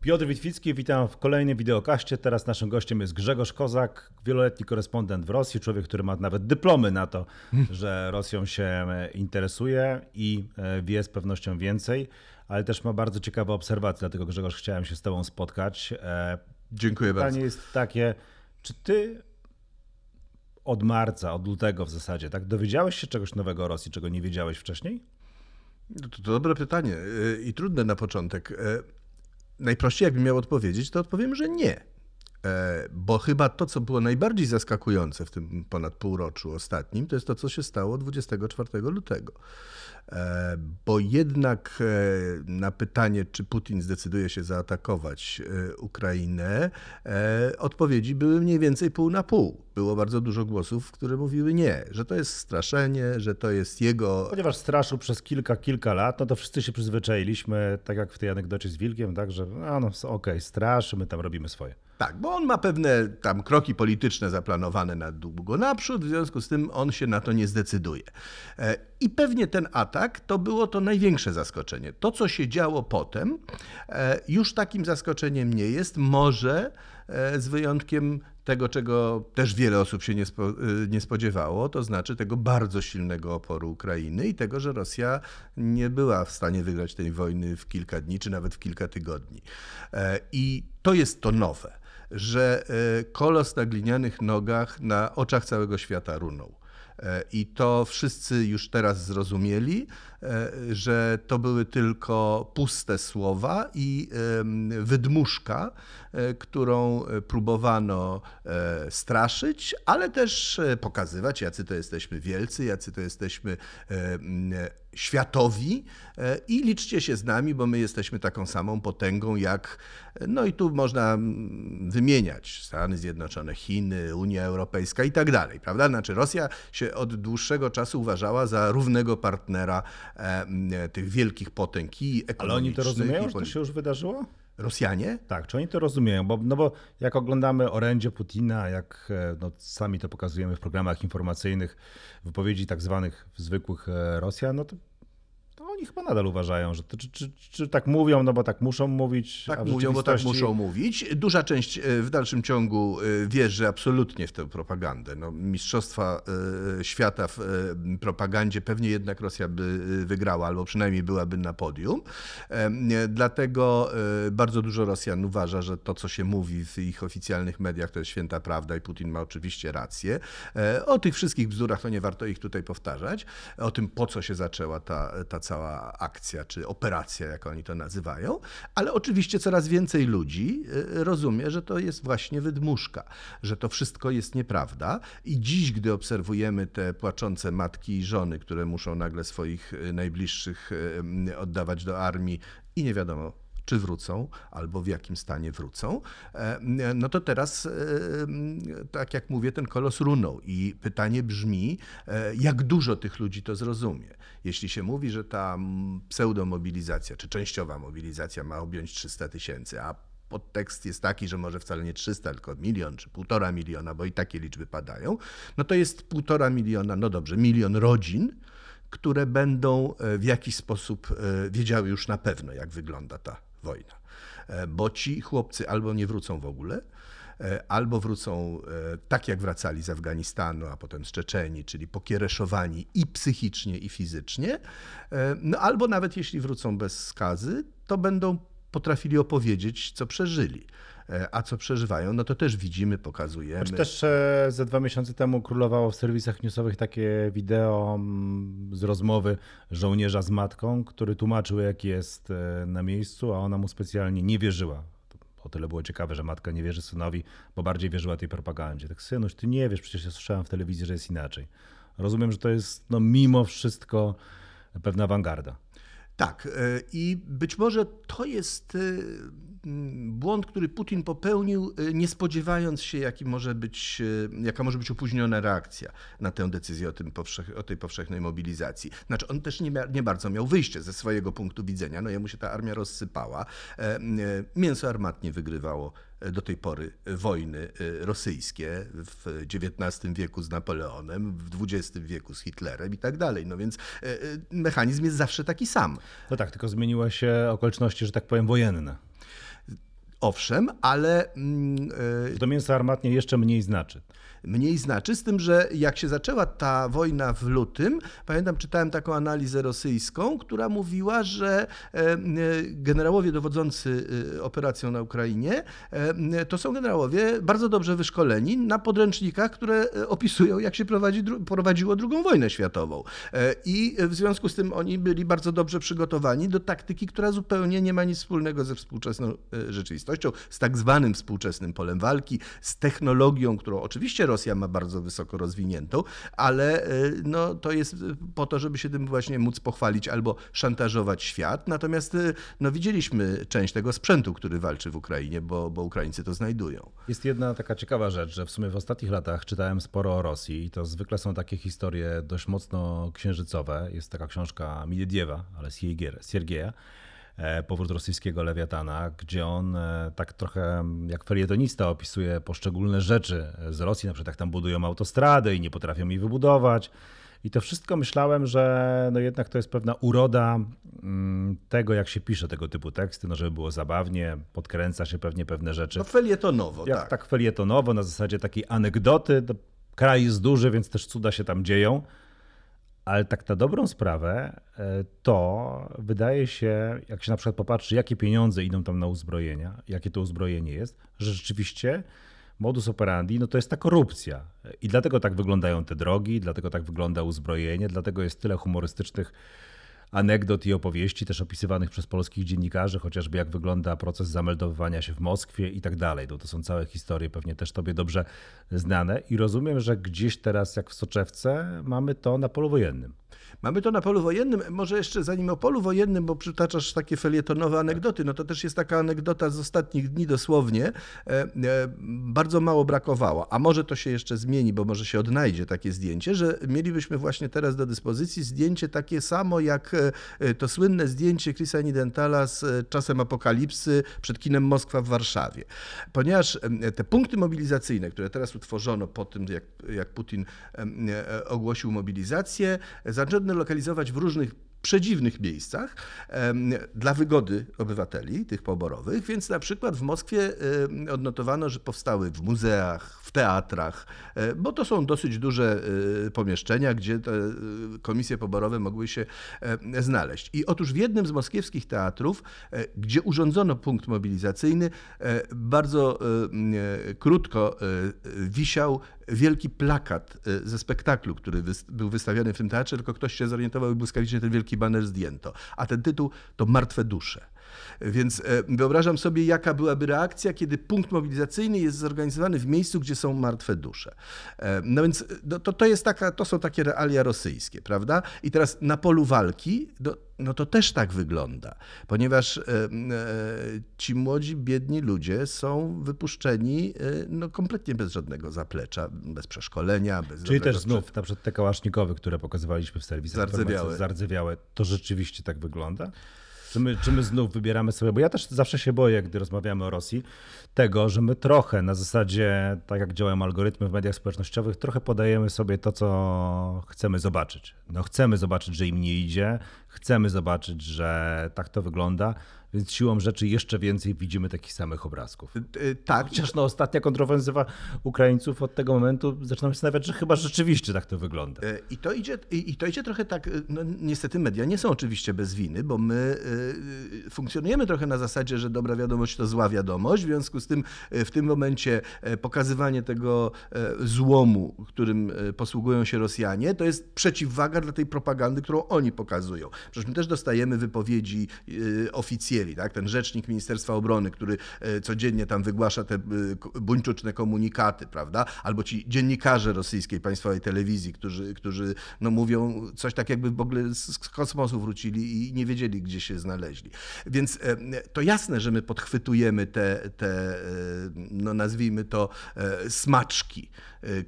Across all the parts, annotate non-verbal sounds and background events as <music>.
Piotr Witwicki, witam w kolejnym wideokaście. Teraz naszym gościem jest Grzegorz Kozak, wieloletni korespondent w Rosji, człowiek, który ma nawet dyplomy na to, że Rosją się interesuje i e, wie z pewnością więcej, ale też ma bardzo ciekawe obserwacje, dlatego Grzegorz chciałem się z Tobą spotkać. E, Dziękuję Pytanie bardzo. Pytanie jest takie, czy Ty od marca, od lutego w zasadzie, tak dowiedziałeś się czegoś nowego o Rosji, czego nie wiedziałeś wcześniej? To, to dobre pytanie e, i trudne na początek najprościej jakbym miał odpowiedzieć, to odpowiem, że nie. E, bo chyba to, co było najbardziej zaskakujące w tym ponad półroczu ostatnim, to jest to, co się stało 24 lutego. E, bo jednak e, na pytanie, czy Putin zdecyduje się zaatakować Ukrainę, odpowiedzi były mniej więcej pół na pół. Było bardzo dużo głosów, które mówiły nie, że to jest straszenie, że to jest jego. Ponieważ straszył przez kilka, kilka lat, no to wszyscy się przyzwyczailiśmy, tak jak w tej anegdocie z Wilkiem, tak, że no, no okej, okay, straszy, my tam robimy swoje. Tak, bo on ma pewne tam kroki polityczne zaplanowane na długo naprzód, w związku z tym on się na to nie zdecyduje. E, I pewnie ten atak to było to największe zaskoczenie. To, co się działo potem, e, już takim zaskoczeniem nie jest. Może e, z wyjątkiem tego, czego też wiele osób się nie, nie, spodziewało, to znaczy tego bardzo silnego oporu Ukrainy i tego, że Rosja nie była w stanie wygrać tej wojny w kilka dni, czy nawet w kilka tygodni. I to jest to nowe że e, kolos na glinianych nogach na oczach całego świata runął. E, I to wszyscy już teraz zrozumieli, e, że to były tylko puste słowa i wydmuszka, którą próbowano straszyć, ale też pokazywać, jacy to jesteśmy wielcy, jacy to jesteśmy światowi i liczcie się z nami, bo my jesteśmy taką samą potęgą jak, no i tu można wymieniać Stany Zjednoczone, Chiny, Unia Europejska i tak dalej, prawda? Znaczy Rosja się od dłuższego czasu uważała za równego partnera tych wielkich potęg i ekonomicznych. Ale oni to rozumieją, że to się już wydarzyło? Rosjanie? Tak, czy oni to rozumieją? Bo, no bo jak oglądamy orędzie Putina, jak e, no, sami to pokazujemy w programach informacyjnych, wypowiedzi tak zwanych zwykłych e, Rosjan, no to oni chyba nadal uważają, że to, czy, czy, czy, tak mówią, no bo tak muszą mówić. Tak mówią, bo tak muszą mówić. Duża część e, w dalszym ciągu e, wierzy absolutnie w tę propagandę. No, mistrzostwa e, świata w propagandzie pewnie jednak Rosja by wygrała, albo przynajmniej byłaby na podium. Dlatego bardzo dużo Rosjan uważa, że to, co się mówi w ich oficjalnych mediach, to jest święta prawda i Putin ma oczywiście rację. O tych wszystkich bzdurach to nie warto ich tutaj powtarzać. O tym, po co się zaczęła ta, ta cała akcja czy operacja, jak oni to nazywają, ale oczywiście coraz więcej ludzi y, rozumie, że to jest właśnie wydmuszka, że to wszystko jest nieprawda. I dziś, gdy obserwujemy te płaczące matki i żony, które muszą nagle swoich y, najbliższych y, oddawać do armii i nie wiadomo, czy wrócą, albo w jakim stanie wrócą, e, no to teraz, e, tak jak mówię, ten kolos runął. I pytanie brzmi, e, jak dużo tych ludzi to zrozumie. Jeśli się mówi, że ta pseudomobilizacja, czy częściowa mobilizacja ma objąć 300 tysięcy, a podtekst jest taki, że może wcale nie 300, tylko milion czy półtora miliona, bo i takie liczby padają, no to jest półtora miliona, no dobrze, milion rodzin, które będą w jakiś sposób wiedziały już na pewno, jak wygląda ta wojna. E, bo ci chłopcy albo nie wrócą w ogóle, e, albo wrócą e, tak, jak wracali z Afganistanu, a potem z Czeczeni, czyli pokiereszowani i psychicznie, i fizycznie, no albo nawet jeśli wrócą bez skazy, to będą potrafili opowiedzieć, co przeżyli. E, a co przeżywają, no to też widzimy, pokazujemy. Znaczy też e, ze dwa miesiące temu królowało w serwisach newsowych takie wideo mm, z rozmowy żołnierza z matką, który tłumaczył, jak jest e, na miejscu, a ona mu specjalnie nie wierzyła. O tyle było ciekawe, że matka nie wierzy synowi, bo bardziej wierzyła tej propagandzie. Tak, synuś, ty nie wiesz, przecież ja słyszałem w telewizji, że jest inaczej. Rozumiem, że to jest no, mimo wszystko pewna awangarda. Tak, i być może to jest błąd, który Putin popełnił, y, nie spodziewając się, jaki może być, y, jaka może być opóźniona reakcja na tę decyzję o, tym powszech, o tej powszechnej mobilizacji. Znaczy, on też nie, nie bardzo miał wyjście ze swojego punktu widzenia. No jemu się ta armia rozsypała. E, e, mięso armatnie wygrywało e, do tej pory wojny rosyjskie w XIX wieku z Napoleonem, w XX wieku z Hitlerem i tak dalej. No więc mechanizm jest zawsze taki sam. No tak, tylko zmieniły się okoliczności, że tak powiem, wojenne. Owszem, ale... Mm, to mięso armatnie jeszcze mniej znaczy mniej znaczy, z tym, że jak się zaczęła ta wojna w lutym, pamiętam, czytałem taką analizę rosyjską, która mówiła, że e, generałowie dowodzący e, operacją na Ukrainie e, to są generałowie bardzo dobrze wyszkoleni na podręcznikach, które opisują, jak się prowadzi, prowadziło II wojnę światową. I w związku z tym oni byli bardzo dobrze przygotowani do taktyki, która zupełnie nie ma nic wspólnego ze współczesną rzeczywistością, z tak zwanym współczesnym polem walki, z technologią, którą oczywiście Rosja ma bardzo wysoko rozwiniętą, ale y, no, to jest po to, żeby się tym właśnie móc pochwalić albo szantażować świat. Natomiast y, no, widzieliśmy część tego sprzętu, który walczy w Ukrainie, bo, bo Ukraińcy to znajdują. Jest jedna taka ciekawa rzecz, że w sumie w ostatnich latach czytałem sporo o Rosji i to zwykle są takie historie dość mocno księżycowe. Jest taka książka Miediewa, ale Siergieja powrót rosyjskiego lewiatana, gdzie on e, tak trochę jak felietonista opisuje poszczególne rzeczy z Rosji, na przykład jak tam budują autostrady i nie potrafią jej wybudować. I to wszystko myślałem, że no jednak to jest pewna uroda mm, tego, jak się pisze tego typu teksty, no żeby było zabawnie, podkręca się pewnie pewne rzeczy. No felietonowo, jak, tak. Tak felietonowo, na zasadzie takiej anegdoty. Kraj jest duży, więc też cuda się tam dzieją. Ale tak na dobrą sprawę, e, to wydaje się, jak się na przykład popatrzy, jakie pieniądze idą tam na uzbrojenia, jakie to uzbrojenie jest, że rzeczywiście modus operandi no to jest ta korupcja. I dlatego tak wyglądają te drogi, dlatego tak wygląda uzbrojenie, dlatego jest tyle humorystycznych anegdot i opowieści, też opisywanych przez polskich dziennikarzy, chociażby jak wygląda proces zameldowywania się w Moskwie i tak dalej. To, to są całe historie, pewnie też tobie dobrze znane. I rozumiem, że gdzieś teraz, jak w Soczewce, mamy to na polu wojennym. Mamy to na polu wojennym. Może jeszcze zanim o polu wojennym, bo przytaczasz takie felietonowe anegdoty, no to też jest taka anegdota z ostatnich dni dosłownie. E, e, bardzo mało brakowało, a może to się jeszcze zmieni, bo może się odnajdzie takie zdjęcie, że mielibyśmy właśnie teraz do dyspozycji zdjęcie takie samo jak e, to słynne zdjęcie Chrisa Nidentala z czasem apokalipsy przed kinem Moskwa w Warszawie. Ponieważ te punkty mobilizacyjne, które teraz utworzono po tym, jak, jak Putin ogłosił mobilizację, zaczęto lokalizować w różnych przedziwnych miejscach dla wygody obywateli, tych poborowych, więc na przykład w Moskwie odnotowano, że powstały w muzeach, w teatrach, e, bo to są dosyć duże e, pomieszczenia, gdzie te e, komisje poborowe mogły się znaleźć. I otóż w jednym z moskiewskich teatrów, gdzie urządzono punkt mobilizacyjny, bardzo krótko wisiał wielki plakat ze spektaklu, który był wystawiony w tym teatrze, tylko ktoś się zorientował i błyskawicznie ten wielki baner zdjęto. A ten tytuł to Martwe dusze. Więc e, wyobrażam sobie, jaka byłaby reakcja, kiedy punkt mobilizacyjny jest zorganizowany w miejscu, gdzie są martwe dusze. E, no więc no, to, to, jest taka, to są takie realia rosyjskie, prawda? I teraz na polu walki, no, no to też tak wygląda, ponieważ e, ci młodzi, biedni ludzie są wypuszczeni no, kompletnie bez żadnego zaplecza, bez przeszkolenia. Bez Czyli też znów na przykład te kałasznikowe, które pokazywaliśmy w serwisie. Zardzewiałe. Zardzewiałe. To rzeczywiście tak wygląda? Czy my, czy my znów wybieramy sobie, bo ja też zawsze się boję, gdy rozmawiamy o Rosji, tego, że my trochę na zasadzie, tak jak działają algorytmy w mediach społecznościowych, trochę podajemy sobie to, co chcemy zobaczyć. No chcemy zobaczyć, że im nie idzie, chcemy zobaczyć, że tak to wygląda, więc siłą rzeczy jeszcze więcej widzimy takich samych obrazków. Y, y, tak. Chociaż no, ostatnia kontrofensywa Ukraińców od tego momentu zaczynam się zastanawiać, że chyba rzeczywiście tak to wygląda. Y, I to idzie, i to idzie trochę tak, no niestety media nie są oczywiście bez winy, bo my funkcjonujemy trochę na zasadzie, że dobra wiadomość to zła wiadomość, w związku z tym w tym momencie pokazywanie tego złomu, którym posługują się Rosjanie, to jest przeciwwaga dla tej propagandy, którą oni pokazują. Przecież my też dostajemy wypowiedzi oficjeli, tak? ten rzecznik Ministerstwa Obrony, który e, codziennie tam wygłasza te e, buńczuczne komunikaty, prawda? Albo ci dziennikarze rosyjskiej państwowej telewizji, którzy, którzy no, mówią coś tak jakby w ogóle z kosmosu wrócili i nie wiedzieli, gdzie się znaleźli. Więc e, to jasne, że my podchwytujemy te, te no nazwijmy to, smaczki,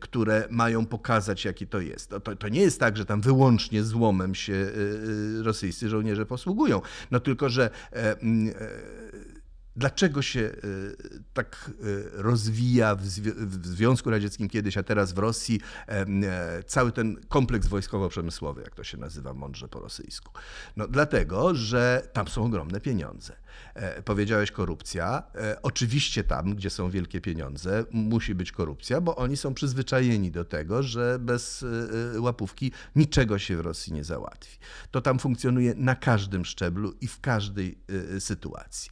które mają pokazać, jakie to jest. To, to, to nie jest tak, że tam wyłącznie złomem się rosyjscy żołnierze posługują. No tylko, że e, e, dlaczego się e, tak rozwija w Związku Radzieckim kiedyś, a teraz w Rosji cały ten kompleks wojskowo-przemysłowy, jak to się nazywa mądrze po rosyjsku. No dlatego, że tam są ogromne pieniądze. E, powiedziałeś korupcja. E, oczywiście tam, gdzie są wielkie pieniądze, musi być korupcja, bo oni są przyzwyczajeni do tego, że bez e, łapówki niczego się w Rosji nie załatwi. To tam funkcjonuje na każdym szczeblu i w każdej sytuacji.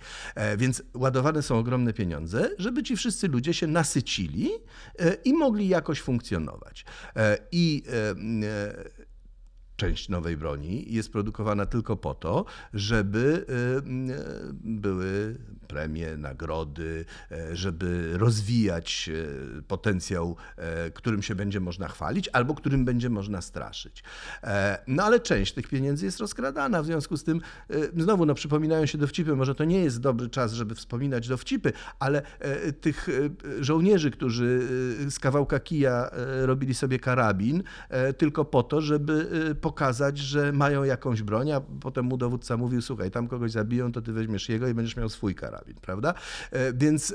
Więc ładowane są ogromne pieniądze, żeby ci wszyscy ludzie się nasycili i mogli jakoś funkcjonować. I część nowej broni jest produkowana tylko po to, żeby y, były premie, nagrody, e, żeby rozwijać e, potencjał, e, którym się będzie można chwalić albo którym będzie można straszyć. No ale część tych pieniędzy jest rozkradana, w związku z tym znowu no, przypominają się dowcipy, może to nie jest dobry czas, żeby wspominać dowcipy, ale tych żołnierzy, którzy z kawałka kija robili sobie karabin, tylko po to, żeby pokazać, że mają jakąś broń, a potem mu dowódca mówił, słuchaj, tam kogoś zabiją, to ty weźmiesz jego i będziesz miał swój karabin, prawda? E, więc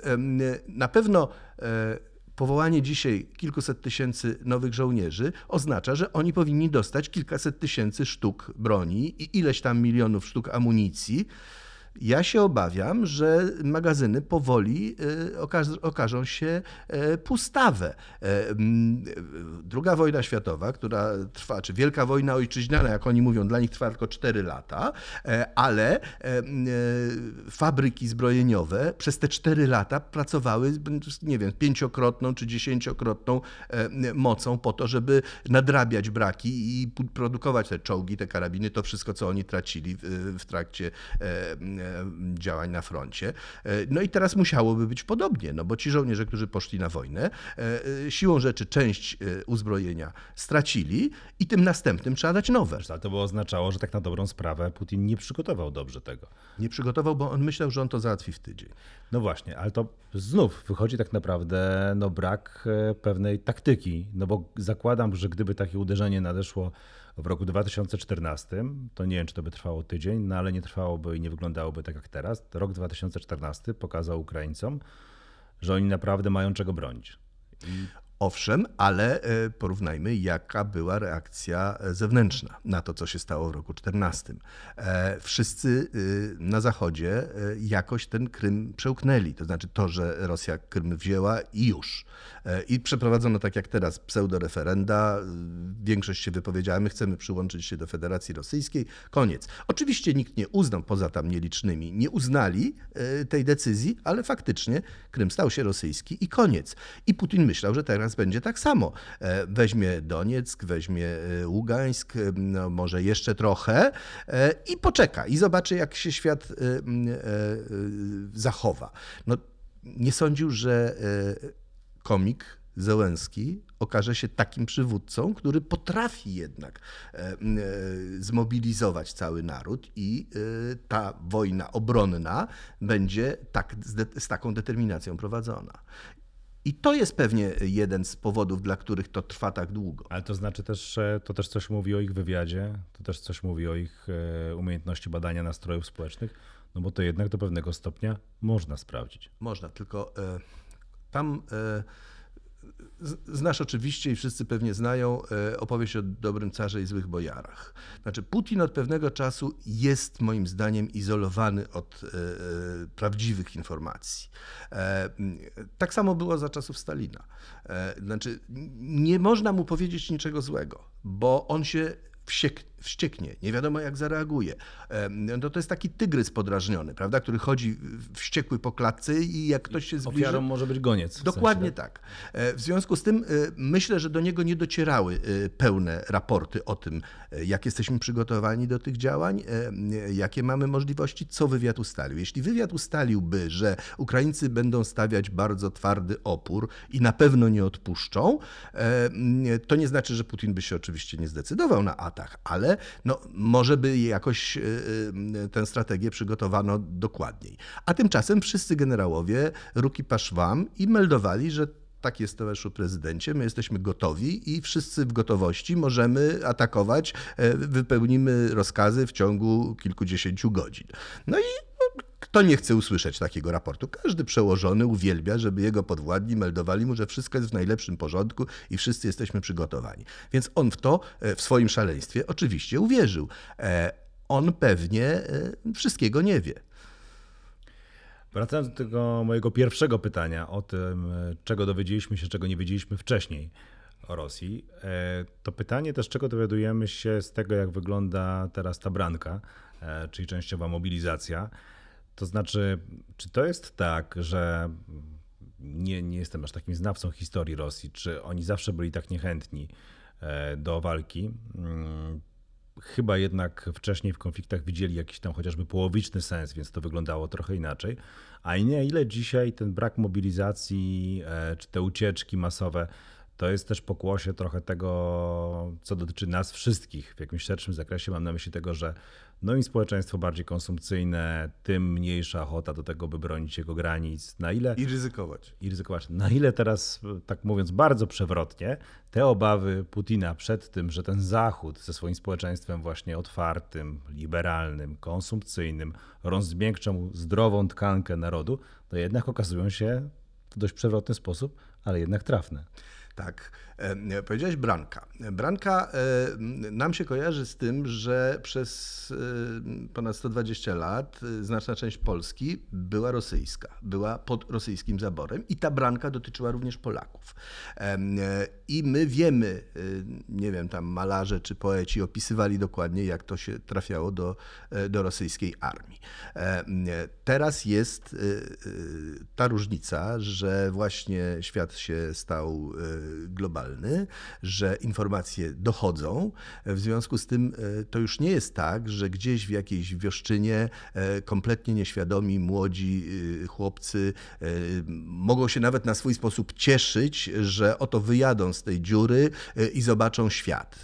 na pewno e, powołanie dzisiaj kilkuset tysięcy nowych żołnierzy oznacza, że oni powinni dostać kilkaset tysięcy sztuk broni i ileś tam milionów sztuk amunicji. Ja się obawiam, że magazyny powoli e, okażą się e, pustawe. E, druga wojna światowa, która trwa, czy Wielka Wojna Ojczyźniana, jak oni mówią, dla nich trwa tylko 4 lata, ale fabryki zbrojeniowe przez te 4 lata pracowały, nie wiem, pięciokrotną czy dziesięciokrotną mocą po to, żeby nadrabiać braki i produkować te czołgi, te karabiny, to wszystko, co oni tracili w trakcie działań na froncie. E, no i teraz musiałoby być podobnie, no bo ci żołnierze, którzy poszli na wojnę, e, siłą rzeczy część uzbrojenia stracili i tym następnym trzeba dać nowe. Ale to by oznaczało, że tak na dobrą sprawę Putin nie przygotował dobrze tego. Nie przygotował, bo on myślał, że on to załatwi w tydzień. No właśnie, ale to znów wychodzi tak naprawdę no, brak pewnej taktyki, no bo zakładam, że gdyby takie uderzenie nadeszło w roku 2014, to nie wiem, czy to by trwało tydzień, no ale nie trwałoby i nie wyglądałoby tak jak teraz. Rok 2014 pokazał Ukraińcom, że oni naprawdę mają czego bronić. Owszem, ale e, porównajmy, jaka była reakcja zewnętrzna na to, co się stało w roku 14. E, wszyscy e, na Zachodzie jakoś ten Krym przełknęli. To znaczy to, że Rosja Krym wzięła i już. I przeprowadzono tak jak teraz pseudoreferenda. Większość się wypowiedziała, my chcemy przyłączyć się do Federacji Rosyjskiej. Koniec. Oczywiście nikt nie uznał, poza tam nielicznymi, nie uznali tej decyzji, ale faktycznie Krym stał się rosyjski i koniec. I Putin myślał, że teraz teraz będzie tak samo. E, weźmie Donieck, weźmie e, Ługańsk, e, no może jeszcze trochę i poczeka i zobaczy, jak się świat zachowa. No, nie sądził, że komik Zełenski okaże się takim przywódcą, który potrafi jednak zmobilizować cały naród i ta wojna obronna będzie tak, z, taką determinacją prowadzona. I to jest pewnie jeden z powodów, dla których to trwa tak długo. Ale to znaczy też, to też coś mówi o ich wywiadzie, to też coś mówi o ich e, umiejętności badania nastrojów społecznych, no bo to jednak do pewnego stopnia można sprawdzić. Można, tylko e, tam e, Znasz oczywiście i wszyscy pewnie znają e, opowieść o dobrym carze i złych bojarach. Znaczy, Putin od pewnego czasu jest moim zdaniem izolowany od e, e, prawdziwych informacji. Tak samo było za czasów Stalina. Znaczy, nie można mu powiedzieć niczego złego, bo on się wściek, wścieknie, nie wiadomo jak zareaguje. No to jest taki tygrys podrażniony, prawda, który chodzi wściekły po klatce i jak ktoś się zbliży... Ofiarą może być goniec. Dokładnie sensie, tak? tak. E, w związku z tym e, myślę, że do niego nie docierały e, pełne raporty o tym, jak jesteśmy przygotowani do tych działań, jakie mamy możliwości, co wywiad ustalił. Jeśli wywiad ustaliłby, że Ukraińcy będą stawiać bardzo twardy opór i na pewno nie odpuszczą, to nie znaczy, że Putin by się oczywiście nie zdecydował na atak, ale no, może by jakoś tę strategię przygotowano dokładniej. A tymczasem wszyscy generałowie ruki paszwam i meldowali, że tak jest, towarzyszu prezydencie, my jesteśmy gotowi i wszyscy w gotowości możemy atakować, e, wypełnimy rozkazy w ciągu kilkudziesięciu godzin. No i kto nie chce usłyszeć takiego raportu? Każdy przełożony uwielbia, żeby jego podwładni meldowali mu, że wszystko jest w najlepszym porządku i wszyscy jesteśmy przygotowani. Więc on w to, e, w swoim szaleństwie, oczywiście uwierzył. E, on pewnie wszystkiego nie wie. Wracając do tego mojego pierwszego pytania o tym, czego dowiedzieliśmy się, czego nie wiedzieliśmy wcześniej o Rosji, e, to pytanie też, czego dowiadujemy się z tego, jak wygląda teraz ta branka, e, czyli częściowa mobilizacja. To znaczy, czy to jest tak, że nie, nie jestem aż takim znawcą historii Rosji, czy oni zawsze byli tak niechętni e, do walki? Mm, chyba jednak wcześniej w konfliktach widzieli jakiś tam chociażby połowiczny sens, więc to wyglądało trochę inaczej. A nie ile dzisiaj ten brak mobilizacji, czy te ucieczki masowe to jest też pokłosie trochę tego, co dotyczy nas wszystkich w jakimś szerszym zakresie. Mam na myśli tego, że no im społeczeństwo bardziej konsumpcyjne, tym mniejsza ochota do tego, by bronić jego granic. Na ile, I ryzykować. I ryzykować. Na ile teraz, tak mówiąc bardzo przewrotnie, te obawy Putina przed tym, że ten Zachód ze swoim społeczeństwem właśnie otwartym, liberalnym, konsumpcyjnym rozmiękcza mu zdrową tkankę narodu, to jednak okazują się w dość przewrotny sposób, ale jednak trafne. Tak. E, powiedziałeś Branka. Branka e, nam się kojarzy z tym, że przez e, ponad 120 lat znaczna część Polski była rosyjska, była pod rosyjskim zaborem i ta Branka dotyczyła również Polaków. I my wiemy, nie wiem, tam malarze czy poeci opisywali dokładnie, jak to się trafiało do, do rosyjskiej armii. Teraz jest ta różnica, że właśnie świat się stał globalny, że informacje dochodzą. W związku z tym e, to już nie jest tak, że gdzieś w jakiejś wioszczynie e, kompletnie nieświadomi młodzi e, chłopcy mogą się nawet na swój sposób cieszyć, że oto wyjadą z tej dziury i zobaczą świat.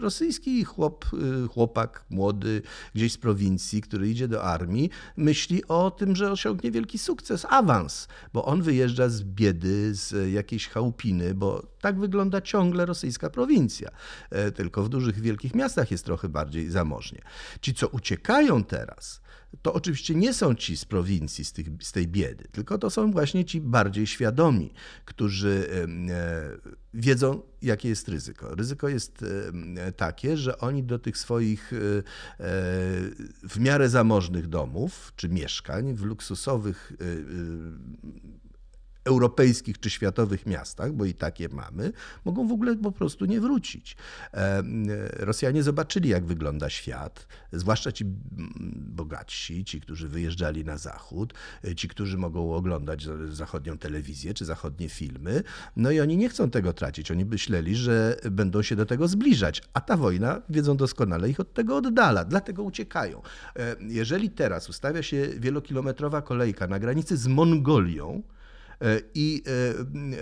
Rosyjski chłop, chłopak młody gdzieś z prowincji, który idzie do armii, myśli o tym, że osiągnie wielki sukces, awans, bo on wyjeżdża z biedy, z jakiejś chałupiny, bo tak wygląda ciągle rosyjska prowincja. E, tylko w dużych, wielkich miastach jest trochę bardziej zamożnie. Ci, co uciekają teraz, to oczywiście nie są ci z prowincji, z, tych, z tej biedy, tylko to są właśnie ci bardziej świadomi, którzy e, wiedzą, jakie jest ryzyko. Ryzyko jest takie, że oni do tych swoich e, w miarę zamożnych domów czy mieszkań w luksusowych europejskich czy światowych miastach, bo i takie mamy, mogą w ogóle po prostu nie wrócić. E, Rosjanie zobaczyli, jak wygląda świat, zwłaszcza ci bogatsi, ci, którzy wyjeżdżali na zachód, e, ci, którzy mogą oglądać zachodnią telewizję czy zachodnie filmy, no i oni nie chcą tego tracić. Oni myśleli, że będą się do tego zbliżać, a ta wojna, wiedzą doskonale, ich od tego oddala, dlatego uciekają. E, jeżeli teraz ustawia się wielokilometrowa kolejka na granicy z Mongolią, E, I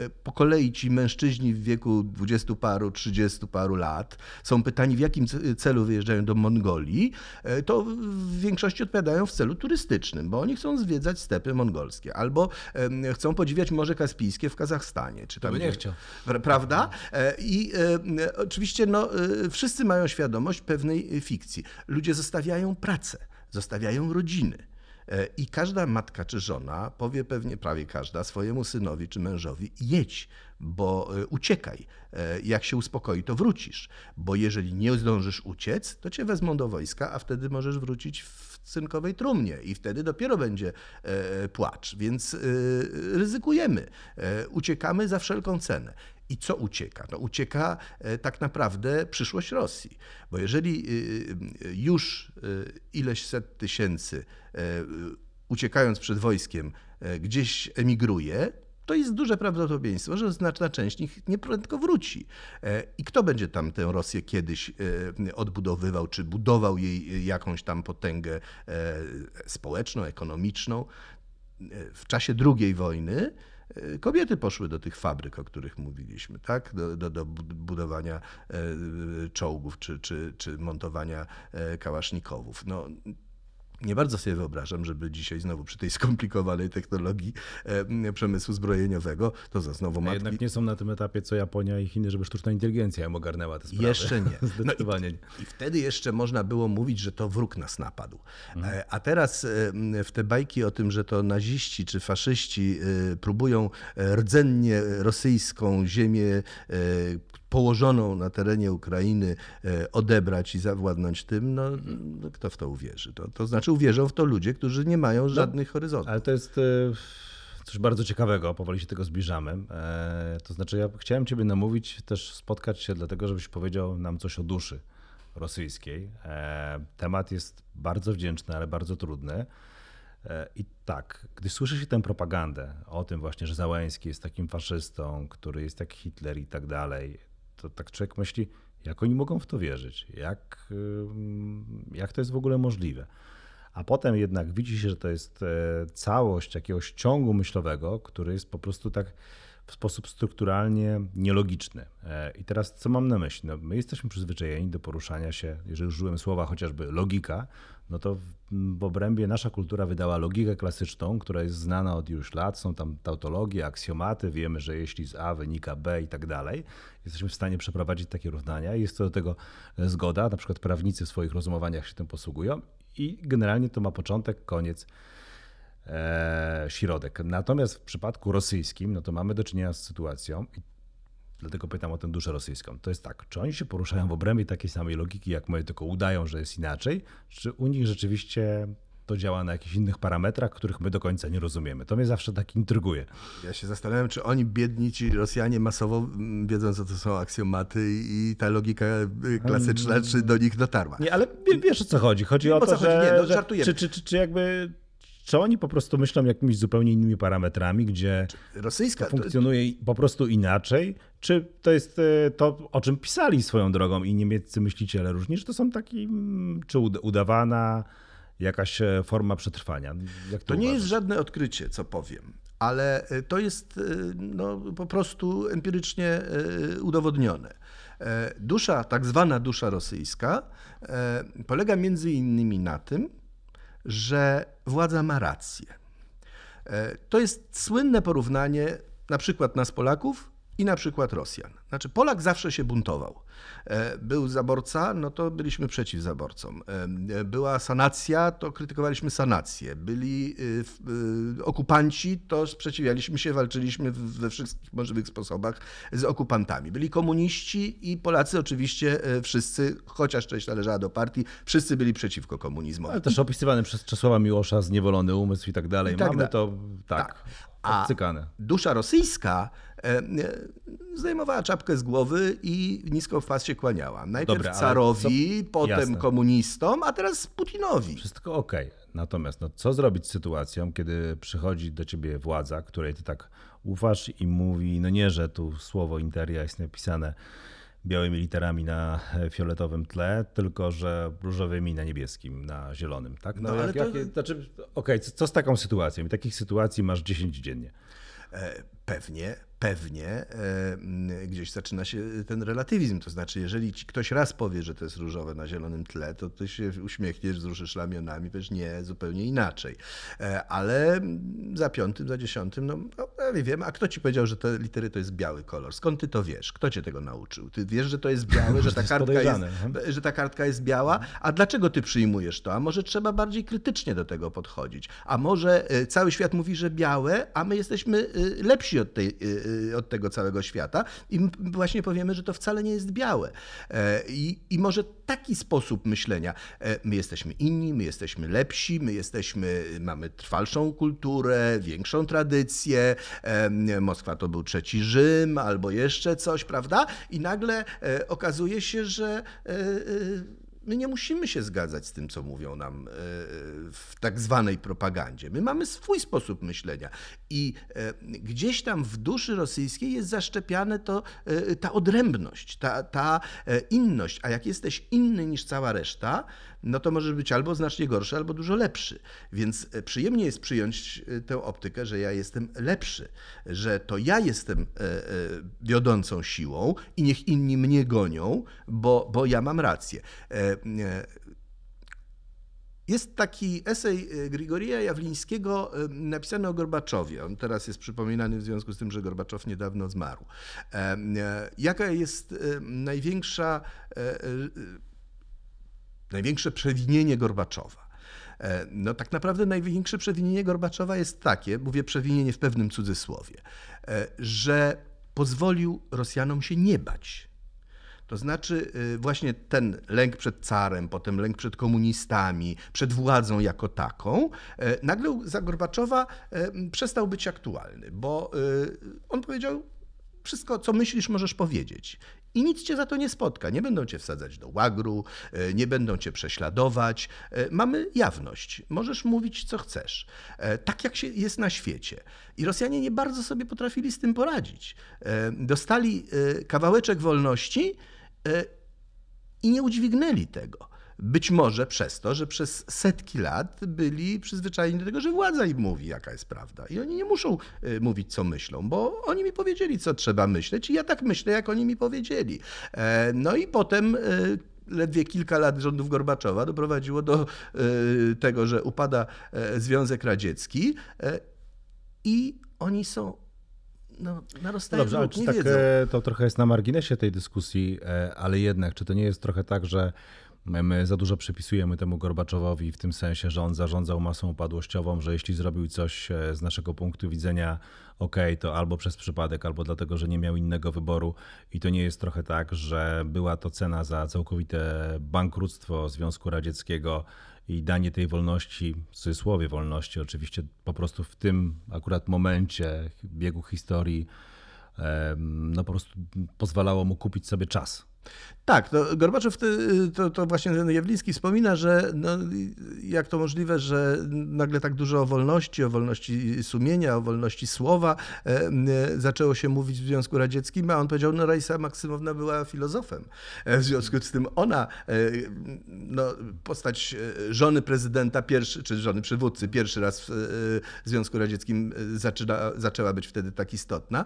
e, po kolei ci mężczyźni w wieku dwudziestu paru, trzydziestu paru lat są pytani, w jakim celu wyjeżdżają do Mongolii, e, to w większości odpowiadają w celu turystycznym, bo oni chcą zwiedzać stepy mongolskie albo chcą podziwiać Morze Kaspijskie w Kazachstanie. Czy tam nie chciał. Prawda? I oczywiście no, wszyscy mają świadomość pewnej fikcji. Ludzie zostawiają pracę, zostawiają rodziny E, I każda matka czy żona powie pewnie, prawie każda, swojemu synowi czy mężowi: jedź, bo e, uciekaj. E, jak się uspokoi, to wrócisz. Bo jeżeli nie zdążysz uciec, to cię wezmą do wojska, a wtedy możesz wrócić w cynkowej trumnie i wtedy dopiero będzie płacz. Więc ryzykujemy. Uciekamy za wszelką cenę. I co ucieka? No ucieka tak naprawdę przyszłość Rosji. Bo jeżeli już ileś set tysięcy uciekając przed wojskiem, gdzieś emigruje, to jest duże prawdopodobieństwo, że znaczna część nich nieprędko wróci. I kto będzie tam tę Rosję kiedyś odbudowywał, czy budował jej jakąś tam potęgę społeczną, ekonomiczną? W czasie II wojny kobiety poszły do tych fabryk, o których mówiliśmy, tak? do, do, do budowania czołgów czy, czy, czy montowania kałasznikowów. No, nie bardzo sobie wyobrażam, żeby dzisiaj znowu przy tej skomplikowanej technologii e, przemysłu zbrojeniowego, to za znowu matki... jednak nie są na tym etapie co Japonia i Chiny, żeby sztuczna inteligencja im ogarnęła te sprawy. Jeszcze nie. Zdecydowanie <laughs> no i, I, wtedy jeszcze można było mówić, że to wróg nas napadł. Mhm. E, a teraz e, w te bajki o tym, że to naziści czy faszyści próbują rdzennie rosyjską ziemię położoną na terenie Ukrainy e, odebrać i zawładnąć tym, no, no kto w to uwierzy? To, to znaczy uwierzą w to ludzie, którzy nie mają żadnych no, horyzontów. Ale to jest e, coś bardzo ciekawego, powoli się tego zbliżamy. E, to znaczy ja chciałem ciebie namówić, też spotkać się dlatego, żebyś powiedział nam coś o duszy rosyjskiej. Temat jest bardzo wdzięczny, ale bardzo trudny. I tak, gdy słyszy się tę propagandę o tym właśnie, że Załęski jest takim faszystą, który jest jak Hitler i tak dalej, to tak człowiek myśli, jak oni mogą w to wierzyć? Jak, jak to jest w ogóle możliwe? A potem jednak widzi się, że to jest e, całość jakiegoś ciągu myślowego, który jest po prostu tak w sposób strukturalnie nielogiczny. E, I teraz co mam na myśli? No, my jesteśmy przyzwyczajeni do poruszania się, jeżeli użyłem słowa chociażby logika, no to w, w obrębie nasza kultura wydała logikę klasyczną, która jest znana od już lat. Są tam tautologie, aksjomaty. Wiemy, że jeśli z A wynika B i tak dalej, jesteśmy w stanie przeprowadzić takie równania. Jest co do tego zgoda. Na przykład prawnicy w swoich rozumowaniach się tym posługują i generalnie to ma początek, koniec e, środek. Natomiast w przypadku rosyjskim, no to mamy do czynienia z sytuacją, i dlatego pytam o tę duszę rosyjską. To jest tak, czy oni się poruszają w obrębie takiej samej logiki jak my, tylko udają, że jest inaczej, czy u nich rzeczywiście to działa na jakichś innych parametrach, których my do końca nie rozumiemy. To mnie zawsze tak intryguje. Ja się zastanawiam, czy oni, biedni ci Rosjanie masowo mm, wiedzą, co to są aksjomaty i ta logika y, klasyczna, czy do nich dotarła. Nie, ale wiesz o co chodzi. Chodzi nie, o to, że, nie, no, że czy, czy, czy, czy jakby czy oni po prostu myślą jakimiś zupełnie innymi parametrami, gdzie Rosyjska, to funkcjonuje po prostu inaczej? Czy to jest e, to, o czym pisali swoją drogą i niemieccy myśliciele różni, że to są taki, mm, czy udawana jakaś e, forma przetrwania? Jak to to nie jest żadne odkrycie, co powiem ale e, to jest no, po prostu empirycznie udowodnione. Dusza, tak zwana dusza rosyjska, polega między innymi na tym, że władza ma rację. E, to jest słynne porównanie na przykład nas Polaków i na przykład Rosjan. Znaczy Polak zawsze się buntował. E, był zaborca, no to byliśmy przeciw zaborcom. E, była sanacja, to krytykowaliśmy sanację. Byli okupanci, to sprzeciwialiśmy się, walczyliśmy we wszystkich możliwych sposobach z okupantami. Byli komuniści i Polacy oczywiście e, wszyscy, chociaż część należała do partii, wszyscy byli przeciwko komunizmowi. Ale też opisywany przez Czesława Miłosza zniewolony umysł i tak dalej. I tak Mamy da to tak. tak. A dusza rosyjska E, e, zdejmowała czapkę z głowy i nisko w pas się kłaniała. Najpierw Dobra, carowi, co... potem Jasne. komunistom, a teraz Putinowi. Wszystko ok. Natomiast no, co zrobić z sytuacją, kiedy przychodzi do ciebie władza, której ty tak ufasz i mówi, no nie, że tu słowo interia jest napisane białymi literami na fioletowym tle, tylko że różowymi na niebieskim, na zielonym, tak? No, no ale jak, to... znaczy, okej, okay, co, co, z taką sytuacją? I takich sytuacji masz 10 dziennie. E, pewnie, pewnie e, gdzieś zaczyna się ten relatywizm. To znaczy, jeżeli ci ktoś raz powie, że to jest różowe na zielonym tle, to ty się uśmiechniesz, wzruszysz ramionami, powiesz nie, zupełnie inaczej. E, ale za piątym, za dziesiątym, no, no ja wiem, a kto ci powiedział, że te litery to jest biały kolor? Skąd ty to wiesz? Kto cię tego nauczył? Ty wiesz, że to jest białe, że ta, kartka jest, że ta kartka jest biała? A dlaczego ty przyjmujesz to? A może trzeba bardziej krytycznie do tego podchodzić? A może e, cały świat mówi, że białe, a my jesteśmy lepsi od tej od tego całego świata i właśnie powiemy, że to wcale nie jest białe. E, I, i może taki sposób myślenia, e, my jesteśmy inni, my jesteśmy lepsi, my jesteśmy, mamy trwalszą kulturę, większą tradycję, e, Moskwa to był trzeci Rzym albo jeszcze coś, prawda? I nagle okazuje się, że my nie musimy się zgadzać z tym, co mówią nam e, w tak zwanej propagandzie. My mamy swój sposób myślenia i e, gdzieś tam w duszy rosyjskiej jest zaszczepiane to, e, ta odrębność, ta, ta inność. A jak jesteś inny niż cała reszta, no to może być albo znacznie gorszy, albo dużo lepszy. Więc e, przyjemnie jest przyjąć e, tę optykę, że ja jestem lepszy, że to ja jestem e, wiodącą siłą i niech inni mnie gonią, bo, bo ja mam rację. Jest taki esej Grigorija Jawlińskiego napisany o Gorbaczowie. On teraz jest przypominany w związku z tym, że Gorbaczow niedawno zmarł. Jaka jest największa największe przewinienie Gorbaczowa. E, no tak naprawdę największe przewinienie Gorbaczowa jest takie, mówię przewinienie w pewnym cudzysłowie, e, że pozwolił Rosjanom się nie bać. To znaczy właśnie ten lęk przed carem, potem lęk przed komunistami, przed władzą jako taką, nagle za Gorbaczowa przestał być aktualny, bo on powiedział, wszystko, co myślisz, możesz powiedzieć. I nic cię za to nie spotka. Nie będą cię wsadzać do łagru, e, nie będą cię prześladować. E, mamy jawność. Możesz mówić, co chcesz. E, tak jak się jest na świecie. I Rosjanie nie bardzo sobie potrafili z tym poradzić. Dostali kawałeczek wolności i nie udźwignęli tego. Być może przez to, że przez setki lat byli przyzwyczajeni do tego, że władza im mówi, jaka jest prawda. I oni nie muszą y, mówić, co myślą, bo oni mi powiedzieli, co trzeba myśleć, i ja tak myślę, jak oni mi powiedzieli. E, no i potem y, ledwie kilka lat rządów Gorbaczowa doprowadziło do y, tego, że upada e, Związek Radziecki e, i oni są no, narastają Dobrze, ale czy tak, wiedzą. to trochę jest na marginesie tej dyskusji, ale jednak, czy to nie jest trochę tak, że My za dużo przypisujemy temu Gorbaczowowi w tym sensie, że on zarządzał masą upadłościową, że jeśli zrobił coś e, z naszego punktu widzenia ok, to albo przez przypadek, albo dlatego, że nie miał innego wyboru. I to nie jest trochę tak, że była to cena za całkowite bankructwo Związku Radzieckiego i danie tej wolności, w cudzysłowie wolności, oczywiście po prostu w tym akurat momencie biegu historii, no po prostu pozwalało mu kupić sobie czas tak, to Gorbaczow to, to właśnie Jawliński wspomina, że no, jak to możliwe, że nagle tak dużo o wolności, o wolności sumienia, o wolności słowa e, e, zaczęło się mówić w Związku Radzieckim, a on powiedział, no Raisa Maksymowna była filozofem. E, w związku z tym ona, no, postać żony prezydenta, pierwszy, czy żony przywódcy, pierwszy raz w, w Związku Radzieckim zaczyna, zaczęła być wtedy tak istotna,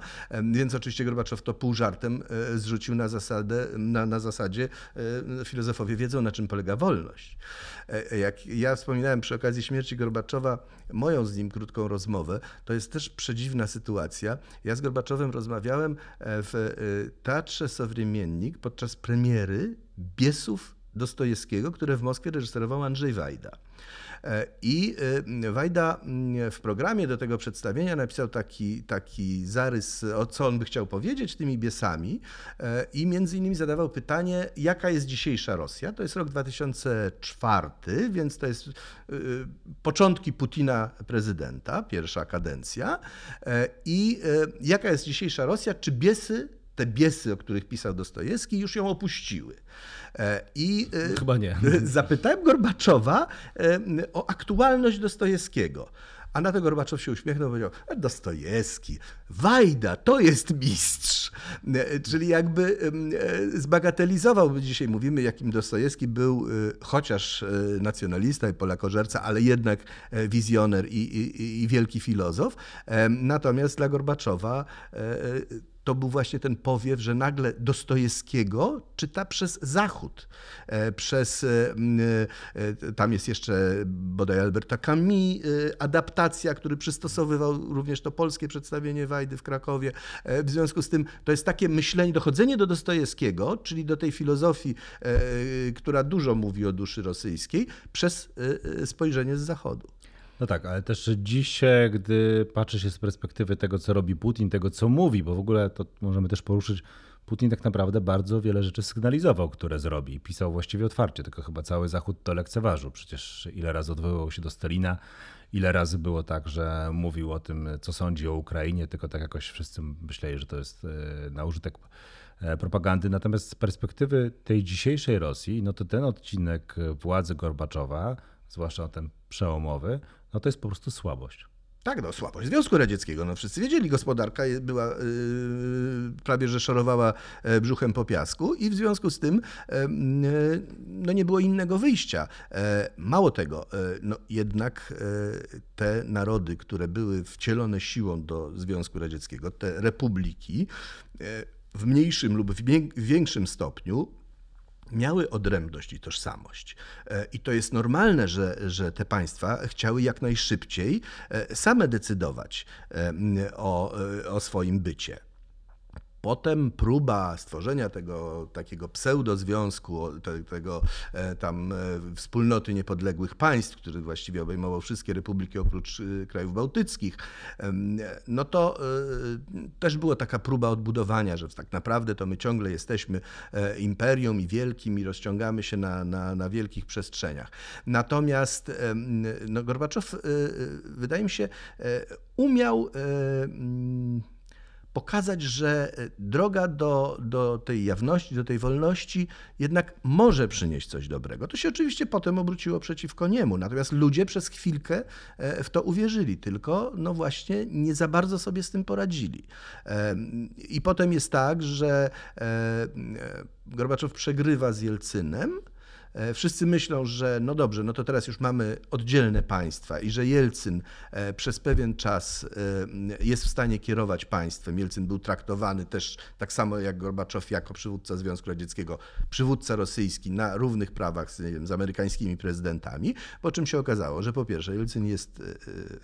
więc oczywiście Gorbaczow to pół żartem zrzucił na zasadę, na, na zasadzie e, filozofowie wiedzą, na czym polega wolność. E, jak ja wspominałem przy okazji śmierci Gorbaczowa moją z nim krótką rozmowę, to jest też przedziwna sytuacja. Ja z Gorbaczowem rozmawiałem e, w Teatrze Sowremiennik podczas premiery Biesów Dostojewskiego, które w Moskwie reżyserował Andrzej Wajda. I e, Wajda mm, w programie do tego przedstawienia napisał taki, taki zarys, o co on by chciał powiedzieć tymi biesami e, i między innymi zadawał pytanie, jaka jest dzisiejsza Rosja. To jest rok 2004, więc to jest początki Putina prezydenta, pierwsza kadencja. I jaka jest dzisiejsza Rosja? Czy biesy te biesy, o których pisał Dostojewski, już ją opuściły. E, I e, Chyba nie. zapytałem Gorbaczowa e, o aktualność Dostojewskiego. A na to Gorbaczow się uśmiechnął i powiedział, Dostojewski, Wajda, to jest mistrz. Czyli jakby zbagatelizował, dzisiaj mówimy, jakim Dostojewski był chociaż nacjonalista i polakożerca, ale jednak wizjoner i, i, i wielki filozof. Natomiast dla Gorbaczowa to był właśnie ten powiew, że nagle Dostojewskiego czyta przez Zachód, e, przez, e, e, tam jest jeszcze bodaj Alberta Camus, adaptacja, który przystosowywał również to polskie przedstawienie Wajdy w Krakowie. W związku z tym to jest takie myślenie, dochodzenie do Dostojewskiego, czyli do tej filozofii, która dużo mówi o duszy rosyjskiej, przez spojrzenie z Zachodu. No tak, ale też e, gdy patrzy się z perspektywy tego, co robi Putin, tego, co mówi, bo w ogóle to możemy też poruszyć, Putin tak naprawdę bardzo wiele rzeczy sygnalizował, które zrobi. Pisał właściwie otwarcie, tylko chyba cały Zachód to lekceważył. Przecież ile razy odwoływał się do Stalina, ile razy było tak, że mówił o tym, co sądzi o Ukrainie, tylko tak jakoś wszyscy myśleli, że to jest e, na użytek e, propagandy. Natomiast z perspektywy tej dzisiejszej Rosji, no to ten odcinek władzy Gorbaczowa, zwłaszcza ten przełomowy, no to jest po prostu słabość. Tak, no słabość Związku Radzieckiego. No wszyscy wiedzieli, gospodarka była yy, prawie że szorowała e, brzuchem po piasku i w związku z tym yy, no nie było innego wyjścia. Yy, mało tego, no jednak te narody, które były wcielone siłą do Związku Radzieckiego, te republiki, w mniejszym lub w większym stopniu miały odrębność i tożsamość. E, I to jest normalne, że, że te państwa chciały jak najszybciej e, same decydować e, o, o swoim bycie. Potem próba stworzenia tego takiego pseudozwiązku, te, tego e, tam e, wspólnoty niepodległych państw, który właściwie obejmował wszystkie republiki oprócz e, krajów bałtyckich, no to też była taka próba odbudowania, że tak naprawdę to my ciągle jesteśmy imperium i wielkim i rozciągamy się na, na, na wielkich przestrzeniach. Natomiast no, Gorbaczow, wydaje mi się, umiał pokazać, że e, droga do, do tej jawności, do tej wolności jednak może przynieść coś dobrego. To się oczywiście potem obróciło przeciwko niemu, natomiast ludzie przez chwilkę e, w to uwierzyli, tylko no właśnie nie za bardzo sobie z tym poradzili. I potem jest tak, że e, Gorbaczow przegrywa z Jelcynem, wszyscy myślą, że no dobrze, no to teraz już mamy oddzielne państwa i że Jelcyn e, przez pewien czas e, jest w stanie kierować państwem. Jelcyn był traktowany też tak samo jak Gorbaczow jako przywódca Związku Radzieckiego, przywódca rosyjski na równych prawach z, wiem, z amerykańskimi prezydentami, po czym się okazało, że po pierwsze Jelcyn jest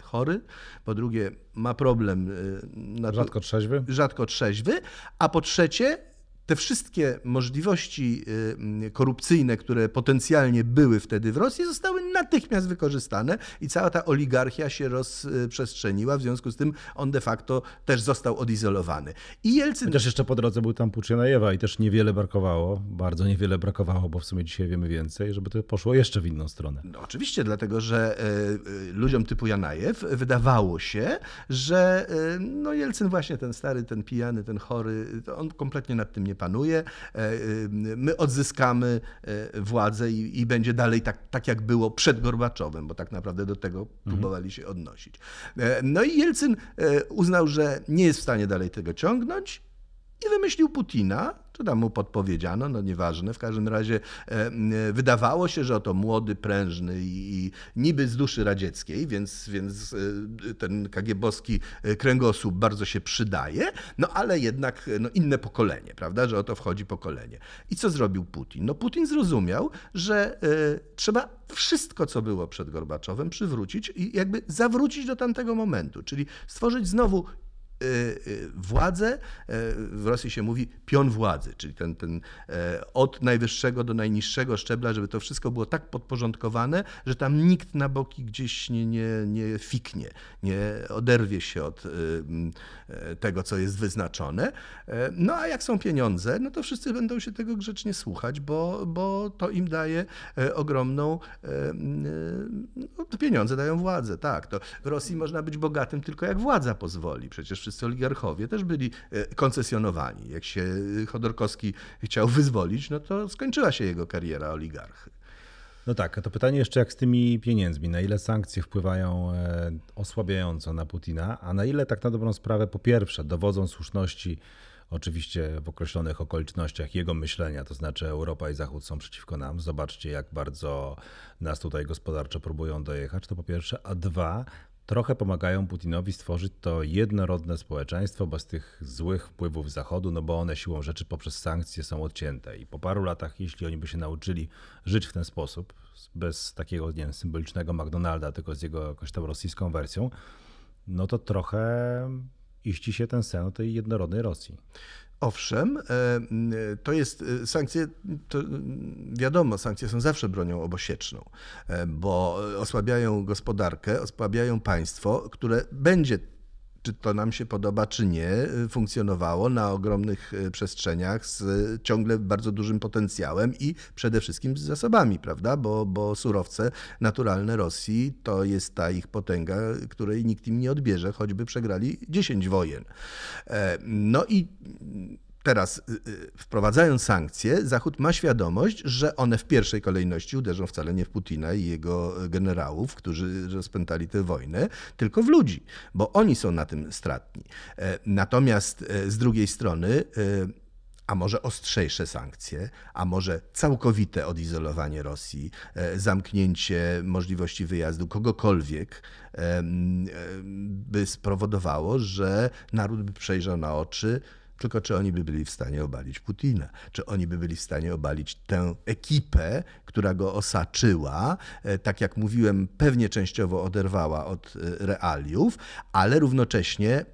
chory, po drugie ma problem... Rzadko trzeźwy. Rzadko trzeźwy, a po trzecie te wszystkie możliwości y, korupcyjne, które potencjalnie były wtedy w Rosji, zostały natychmiast wykorzystane i cała ta oligarchia się rozprzestrzeniła. W związku z tym on de facto też został odizolowany. I Jelcyn... Chociaż jeszcze po drodze był tam Puczynajewa i też niewiele brakowało, bardzo niewiele brakowało, bo w sumie dzisiaj wiemy więcej, żeby to poszło jeszcze w inną stronę. No, oczywiście, dlatego że e, e, ludziom typu Janajew wydawało się, że e, no Jelcyn właśnie ten stary, ten pijany, ten chory, on kompletnie nad tym nie panuje, e, y, my odzyskamy e, władzę i, i będzie dalej tak, tak, jak było przed Gorbaczowem, bo tak naprawdę do tego mhm. próbowali się odnosić. E, no i Jelcyn uznał, że nie jest w stanie dalej tego ciągnąć i wymyślił Putina, czy tam mu podpowiedziano, no nieważne. W każdym razie e, wydawało się, że oto młody, prężny i, niby z duszy radzieckiej, więc, więc e, ten kagiebowski e, kręgosłup bardzo się przydaje, no ale jednak no, inne pokolenie, prawda, że oto wchodzi pokolenie. I co zrobił Putin? No Putin zrozumiał, że trzeba wszystko, co było przed Gorbaczowem, przywrócić i jakby zawrócić do tamtego momentu, czyli stworzyć znowu władzę, e, w Rosji się mówi pion władzy, czyli ten, ten e, od najwyższego do najniższego szczebla, żeby to wszystko było tak podporządkowane, że tam nikt na boki gdzieś nie, nie, nie fiknie, nie oderwie się od y, e, tego, co jest wyznaczone. No a jak są pieniądze, no to wszyscy będą się tego grzecznie słuchać, bo, bo to im daje ogromną, no, pieniądze dają władzę, tak. To w Rosji można być bogatym tylko jak władza pozwoli. Przecież wszyscy oligarchowie też byli e, koncesjonowani. Jak się Chodorkowski chciał wyzwolić, no to skończyła się jego kariera oligarchy. No tak, to pytanie jeszcze jak z tymi pieniędzmi. Na ile sankcje wpływają e, osłabiająco na Putina, a na ile tak na dobrą sprawę po pierwsze dowodzą słuszności oczywiście w określonych okolicznościach jego myślenia, to znaczy Europa i Zachód są przeciwko nam. Zobaczcie, jak bardzo nas tutaj gospodarczo próbują dojechać, to po pierwsze, a dwa, trochę pomagają Putinowi stworzyć to jednorodne społeczeństwo bez tych złych wpływów Zachodu, no bo one siłą rzeczy poprzez sankcje są odcięte. I po paru latach, jeśli oni by się nauczyli żyć w ten sposób, bez takiego, nie wiem, symbolicznego McDonalda, tylko z jego jakąś tam rosyjską wersją, no to trochę iści się ten sen o tej jednorodnej Rosji. Owszem, e, to jest e, sankcje, to wiadomo, sankcje są zawsze bronią obosieczną, e, bo osłabiają gospodarkę, osłabiają państwo, które będzie czy to nam się podoba, czy nie, funkcjonowało na ogromnych e, przestrzeniach z ciągle bardzo dużym potencjałem i przede wszystkim z zasobami, prawda? Bo, bo surowce naturalne Rosji to jest ta ich potęga, której nikt im nie odbierze, choćby przegrali 10 wojen. E, no i Teraz, y, y, wprowadzając sankcje, Zachód ma świadomość, że one w pierwszej kolejności uderzą wcale nie w Putina i jego generałów, którzy rozpętali tę wojnę, tylko w ludzi, bo oni są na tym stratni. E, natomiast e, z drugiej strony, e, a może ostrzejsze sankcje, a może całkowite odizolowanie Rosji, zamknięcie możliwości wyjazdu kogokolwiek, by spowodowało, że naród by przejrzał na oczy tylko czy oni by byli w stanie obalić Putina? Czy oni by byli w stanie obalić tę ekipę, która go osaczyła, e, tak jak mówiłem, pewnie częściowo oderwała od e, realiów, ale równocześnie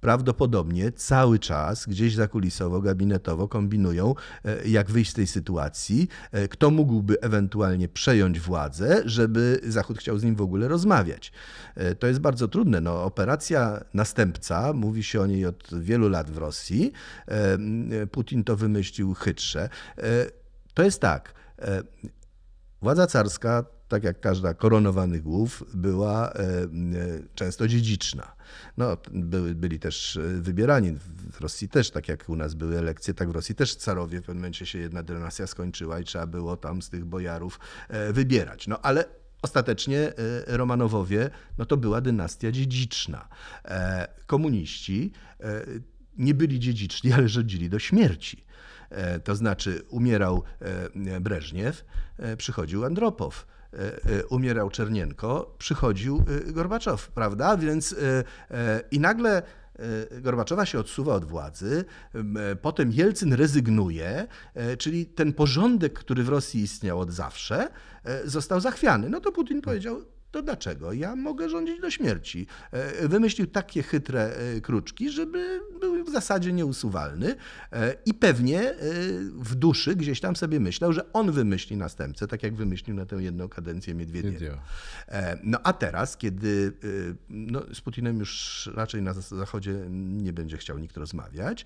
prawdopodobnie cały czas gdzieś zakulisowo, gabinetowo kombinują, e, jak wyjść z tej sytuacji, e, kto mógłby ewentualnie przejąć władzę, żeby Zachód chciał z nim w ogóle rozmawiać. E, to jest bardzo trudne. No, operacja następca, mówi się o niej od wielu lat w Rosji. Putin to wymyślił chytrze. To jest tak. Władza carska, tak jak każda koronowanych głów, była często dziedziczna. No, byli też e, wybierani. W Rosji też, tak jak u nas były elekcje, tak w Rosji też carowie. W pewnym momencie się jedna dynastia skończyła i trzeba było tam z tych bojarów e, wybierać. No ale Ostatecznie e, Romanowowie no to była dynastia dziedziczna. Komuniści nie byli dziedziczni, ale rządzili do śmierci. To znaczy umierał Breżniew, przychodził Andropow E, e, umierał Czernienko, przychodził e, Gorbaczow, prawda? Więc i nagle Gorbaczowa się odsuwa od władzy, potem Jelcyn rezygnuje, czyli ten porządek, który w Rosji istniał od zawsze, został zachwiany. No to Putin powiedział, to dlaczego? Ja mogę rządzić do śmierci. E, wymyślił takie chytre e, kruczki, żeby był w zasadzie nieusuwalny e, i pewnie w duszy gdzieś tam sobie myślał, że on wymyśli następcę, tak jak wymyślił na tę jedną kadencję Miedwiediewa. No a teraz, kiedy no, z Putinem już raczej na Zachodzie nie będzie chciał nikt rozmawiać,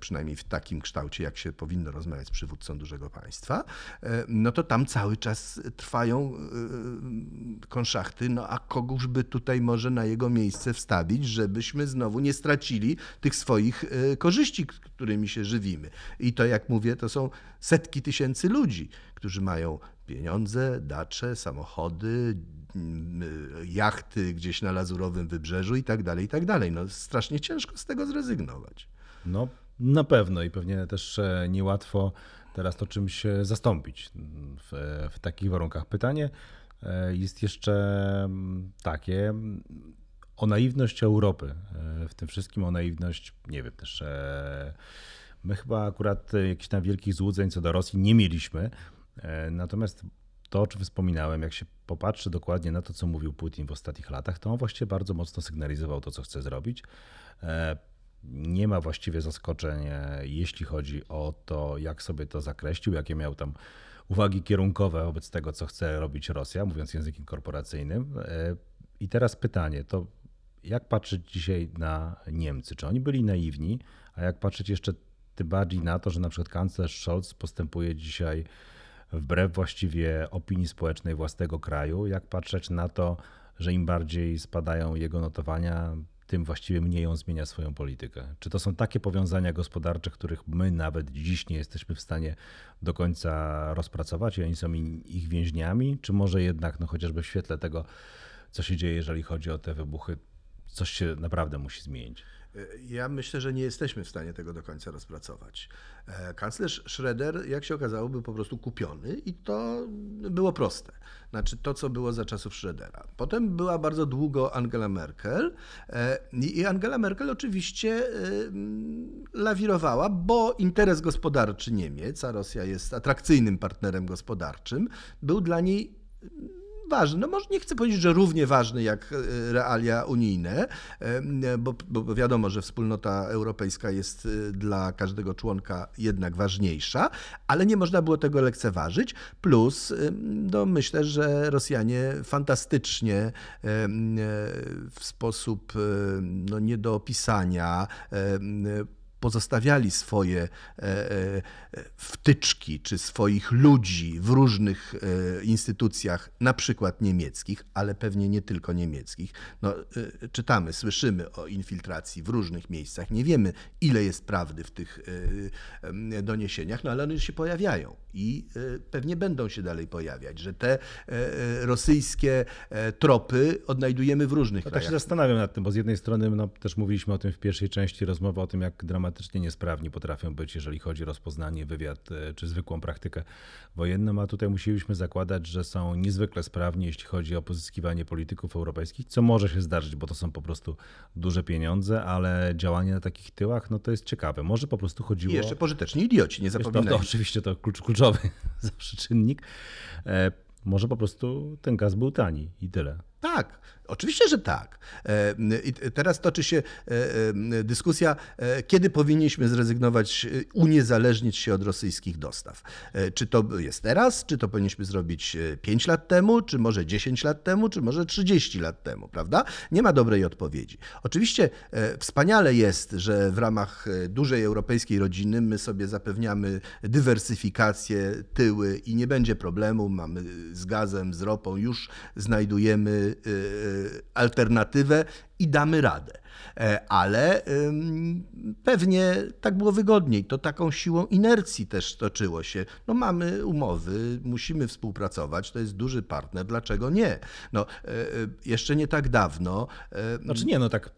przynajmniej w takim kształcie, jak się powinno rozmawiać z przywódcą dużego państwa, no to tam cały czas trwają konszachty, no a kogóż by tutaj może na jego miejsce wstawić, żebyśmy znowu nie stracili tych swoich e, korzyści, którymi się żywimy. I to, jak mówię, to są setki tysięcy ludzi, którzy mają pieniądze, dacze, samochody, e, jachty gdzieś na lazurowym wybrzeżu i tak dalej, i tak dalej. No strasznie ciężko z tego zrezygnować. No na pewno i pewnie też e, niełatwo teraz to czymś zastąpić w, w takich warunkach. Pytanie, jest jeszcze mm, takie o naiwność Europy e, w tym wszystkim, o naiwność, nie wiem, też e, my chyba akurat jakichś tam wielkich złudzeń co do Rosji nie mieliśmy, natomiast to, o czym wspominałem, jak się popatrzy dokładnie na to, co mówił Putin w ostatnich latach, to on właściwie bardzo mocno sygnalizował to, co chce zrobić. Nie ma właściwie zaskoczeń, jeśli chodzi o to, jak sobie to zakreślił, jakie miał tam uwagi kierunkowe wobec tego, co chce robić Rosja, mówiąc językiem korporacyjnym. E, I teraz pytanie, to jak patrzeć dzisiaj na Niemcy? Czy oni byli naiwni, a jak patrzeć jeszcze tym bardziej na to, że na przykład kanclerz Scholz postępuje dzisiaj wbrew właściwie opinii społecznej własnego kraju? Jak patrzeć na to, że im bardziej spadają jego notowania, tym właściwie mniej on zmienia swoją politykę. Czy to są takie powiązania gospodarcze, których my nawet dziś nie jesteśmy w stanie do końca rozpracować i oni są ich więźniami, czy może jednak, no chociażby w świetle tego, co się dzieje, jeżeli chodzi o te wybuchy, coś się naprawdę musi zmienić? Ja myślę, że nie jesteśmy w stanie tego do końca rozpracować. E, kanclerz Schroeder, jak się okazało, był po prostu kupiony i to było proste. Znaczy to, co było za czasów Schroedera. Potem była bardzo długo Angela Merkel e, i Angela Merkel oczywiście e, lawirowała, bo interes gospodarczy Niemiec, a Rosja jest atrakcyjnym partnerem gospodarczym, był dla niej ważny. No może nie chcę powiedzieć, że równie ważny jak e, realia unijne, e, bo, bo wiadomo, że wspólnota europejska jest e, dla każdego członka jednak ważniejsza, ale nie można było tego lekceważyć. Plus, no myślę, że Rosjanie fantastycznie w sposób no, nie do opisania pozostawiali swoje e, e, wtyczki czy swoich ludzi w różnych e, instytucjach, na przykład niemieckich, ale pewnie nie tylko niemieckich. No, czytamy, słyszymy o infiltracji w różnych miejscach. Nie wiemy, ile jest prawdy w tych doniesieniach, no ale one się pojawiają i pewnie będą się dalej pojawiać, że te rosyjskie tropy odnajdujemy w różnych no, krajach. Tak się zastanawiam nad tym, bo z jednej strony no, też mówiliśmy o tym w pierwszej części rozmowy, o tym, jak dramatycznie niesprawni potrafią być, jeżeli chodzi o rozpoznanie, wywiad e, czy zwykłą praktykę wojenną, a tutaj musieliśmy zakładać, że są niezwykle sprawni, jeśli chodzi o pozyskiwanie polityków europejskich, co może się zdarzyć, bo to są po prostu duże pieniądze, ale działanie na takich tyłach, no to jest ciekawe. Może po prostu chodziło... I jeszcze pożyteczni idioci, nie zapominajmy. To, to oczywiście to klucz, kluczowy <laughs> zawsze czynnik. E, może po prostu ten gaz był tani i tyle. Tak, oczywiście, że tak. E, I teraz toczy się e, e, dyskusja, kiedy powinniśmy zrezygnować, uniezależnić się od rosyjskich dostaw. Czy to jest teraz, czy to powinniśmy zrobić 5 lat temu, czy może 10 lat temu, czy może 30 lat temu, prawda? Nie ma dobrej odpowiedzi. Oczywiście wspaniale jest, że w ramach dużej europejskiej rodziny my sobie zapewniamy dywersyfikację, tyły i nie będzie problemu. Mamy z gazem, z ropą, już znajdujemy alternatywę i damy radę. E, ale pewnie tak było wygodniej. To taką siłą inercji też toczyło się. No mamy umowy, musimy współpracować, to jest duży partner, dlaczego nie? No, e, e, jeszcze nie tak dawno. Znaczy nie, no tak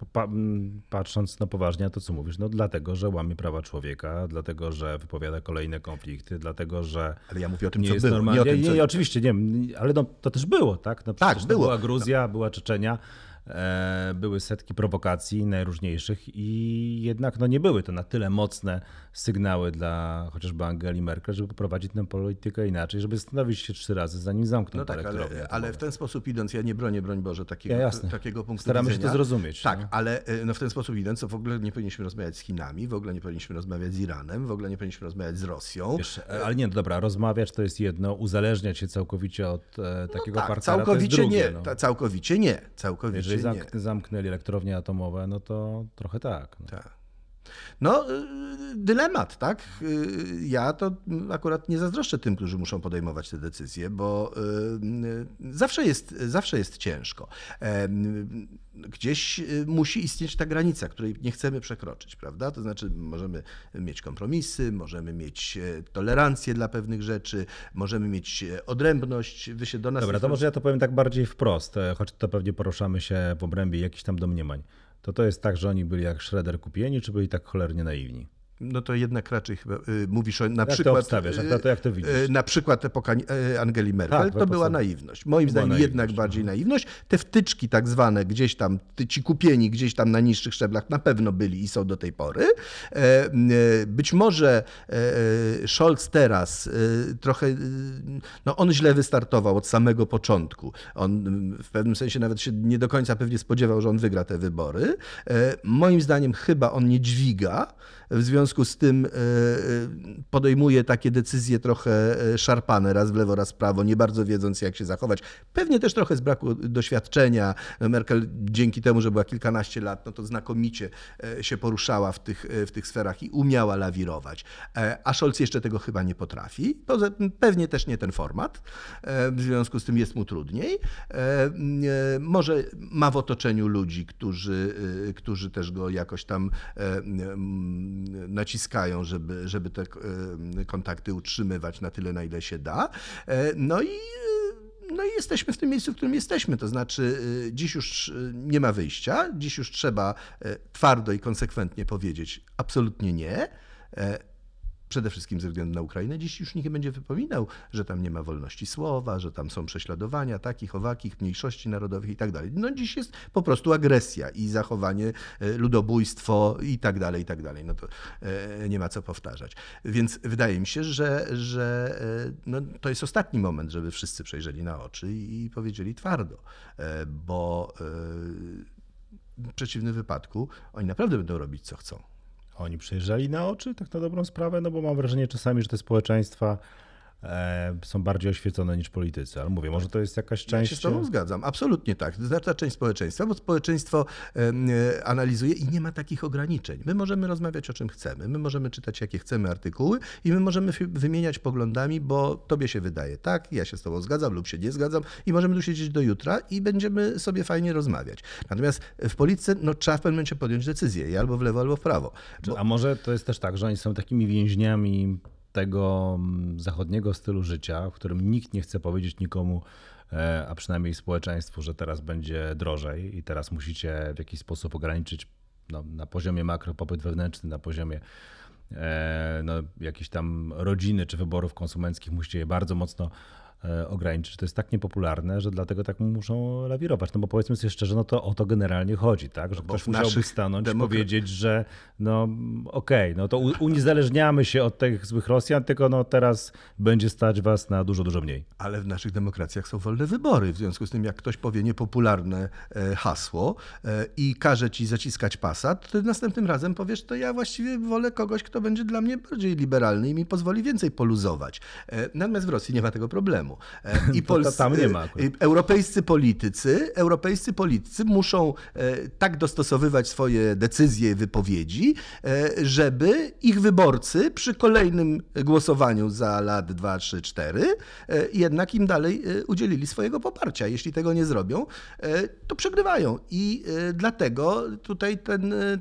patrząc na poważnie to, co mówisz, no dlatego, że łamie prawa człowieka, dlatego, że wypowiada kolejne konflikty, dlatego, że Ale ja mówię o tym, nie co jest było. Normalnie. Nie, tym, co... nie, oczywiście, nie, ale no, to też było, tak? No, tak, było. Była Gruzja, była Czeczenia. E, były setki prowokacji najróżniejszych i jednak no, nie były to na tyle mocne sygnały dla chociażby Angeli Merkel, żeby poprowadzić tę politykę inaczej, żeby zastanowić się trzy razy, zanim zamkną no tak, ale, ale w ten sposób idąc, ja nie bronię, broń Boże, takiego, ja, takiego punktu Staramy widzenia. się to zrozumieć. Tak, no. ale e, no, w ten sposób idąc, to w ogóle nie powinniśmy rozmawiać z Chinami, w ogóle nie powinniśmy rozmawiać z Iranem, w ogóle nie powinniśmy rozmawiać z Rosją. Wiesz, e, ale nie, no dobra, rozmawiać to jest jedno, uzależniać się całkowicie od e, takiego no tak, partnera całkowicie drugie, nie, no. całkowicie nie, całkowicie Jeżeli nie. zamknęli elektrownie atomowe, no to trochę tak. No. Tak. No, y, dylemat, tak? Y, ja to akurat nie zazdroszczę tym, którzy muszą podejmować te decyzje, bo y, zawsze jest, zawsze jest ciężko. Gdzieś musi istnieć ta granica, której nie chcemy przekroczyć, prawda? To znaczy, możemy mieć kompromisy, możemy mieć e, tolerancję dla pewnych rzeczy, możemy mieć odrębność. Wy się do nas. Dobra, to może ja to powiem tak bardziej wprost, e, choć to pewnie poruszamy się w obrębie jakichś tam domniemań to to jest tak, że oni byli jak Shredder kupieni, czy byli tak cholernie naiwni? No to jednak raczej chyba y, mówisz o na jak przykład. To obstawiasz, jak to, jak to widzisz? Y, na przykład epoka Angeli Merkel tak, to była naiwność. Moim zdaniem naiwność. jednak bardziej naiwność. Te wtyczki tak zwane gdzieś tam, ci kupieni gdzieś tam na niższych szczeblach na pewno byli i są do tej pory. E, e, być może e, Scholz teraz trochę, no on źle wystartował od samego początku. On w pewnym sensie nawet się nie do końca pewnie spodziewał, że on wygra te wybory. Moim zdaniem chyba on nie dźwiga w związku z tym e, e, podejmuje takie decyzje trochę e, szarpane, raz w lewo, raz w prawo, nie bardzo wiedząc, jak się zachować. Pewnie też trochę z braku doświadczenia. Merkel dzięki temu, że była kilkanaście lat, no to znakomicie się poruszała w tych, w tych sferach i umiała lawirować. A Scholz jeszcze tego chyba nie potrafi. Pewnie też nie ten format. W związku z tym jest mu trudniej. Może ma w otoczeniu ludzi, którzy, którzy też go jakoś tam naciskają, żeby, żeby te e, kontakty utrzymywać na tyle, na ile się da. E, no i no i jesteśmy w tym miejscu, w którym jesteśmy. To znaczy, e, dziś już nie ma wyjścia, dziś już trzeba twardo i konsekwentnie powiedzieć absolutnie nie przede wszystkim ze względu na Ukrainę, dziś już nikt nie będzie wypominał, że tam nie ma wolności słowa, że tam są prześladowania takich, owakich, mniejszości narodowych i tak dalej. No dziś jest po prostu agresja i zachowanie, e, ludobójstwo i tak dalej, i tak dalej. No to e, nie ma co powtarzać. Więc wydaje mi się, że, że e, no, to jest ostatni moment, żeby wszyscy przejrzeli na oczy i powiedzieli twardo, bo w przeciwnym wypadku oni naprawdę będą robić co chcą. Oni przyjeżdżali na oczy, tak na dobrą sprawę, no bo mam wrażenie czasami, że te społeczeństwa są bardziej oświecone niż politycy. Ale mówię, może to jest jakaś część... Ja się z tobą zgadzam, absolutnie tak. Znaczna część społeczeństwa, bo społeczeństwo e, analizuje i nie ma takich ograniczeń. My możemy rozmawiać o czym chcemy, my możemy czytać jakie chcemy artykuły i my możemy wymieniać poglądami, bo tobie się wydaje tak, ja się z tobą zgadzam lub się nie zgadzam i możemy tu siedzieć do jutra i będziemy sobie fajnie rozmawiać. Natomiast w polityce no, trzeba w pewnym momencie podjąć decyzję, albo w lewo, albo w prawo. Bo... A może to jest też tak, że oni są takimi więźniami tego mm, zachodniego stylu życia, w którym nikt nie chce powiedzieć nikomu, e, a przynajmniej społeczeństwu, że teraz będzie drożej i teraz musicie w jakiś sposób ograniczyć no, na poziomie makro popyt wewnętrzny, na poziomie e, no, jakiejś tam rodziny czy wyborów konsumenckich, musicie je bardzo mocno ograniczyć. To jest tak niepopularne, że dlatego tak muszą lawirować. No bo powiedzmy sobie szczerze, no to o to generalnie chodzi, tak? Że Bo ktoś musiałby stanąć i powiedzieć, że no okej, no to uniezależniamy się od tych złych Rosjan, tylko no teraz będzie stać was na dużo, dużo mniej. Ale w naszych demokracjach są wolne wybory. W związku z tym, jak ktoś powie niepopularne e, hasło e, i każe ci zaciskać pasa, to ty następnym razem powiesz, to ja właściwie wolę kogoś, kto będzie dla mnie bardziej liberalny i mi pozwoli więcej poluzować. E, Natomiast w Rosji nie ma tego problemu. E, I <laughs> ta- tam nie ma Europejscy politycy, europejscy politycy muszą e, tak dostosowywać swoje decyzje i wypowiedzi, e, żeby ich wyborcy przy kolejnym głosowaniu za lat 2, 3, 4 e, jednak im dalej e, udzielili swojego poparcia. Jeśli tego nie zrobią, to przegrywają. I dlatego tutaj ten, e,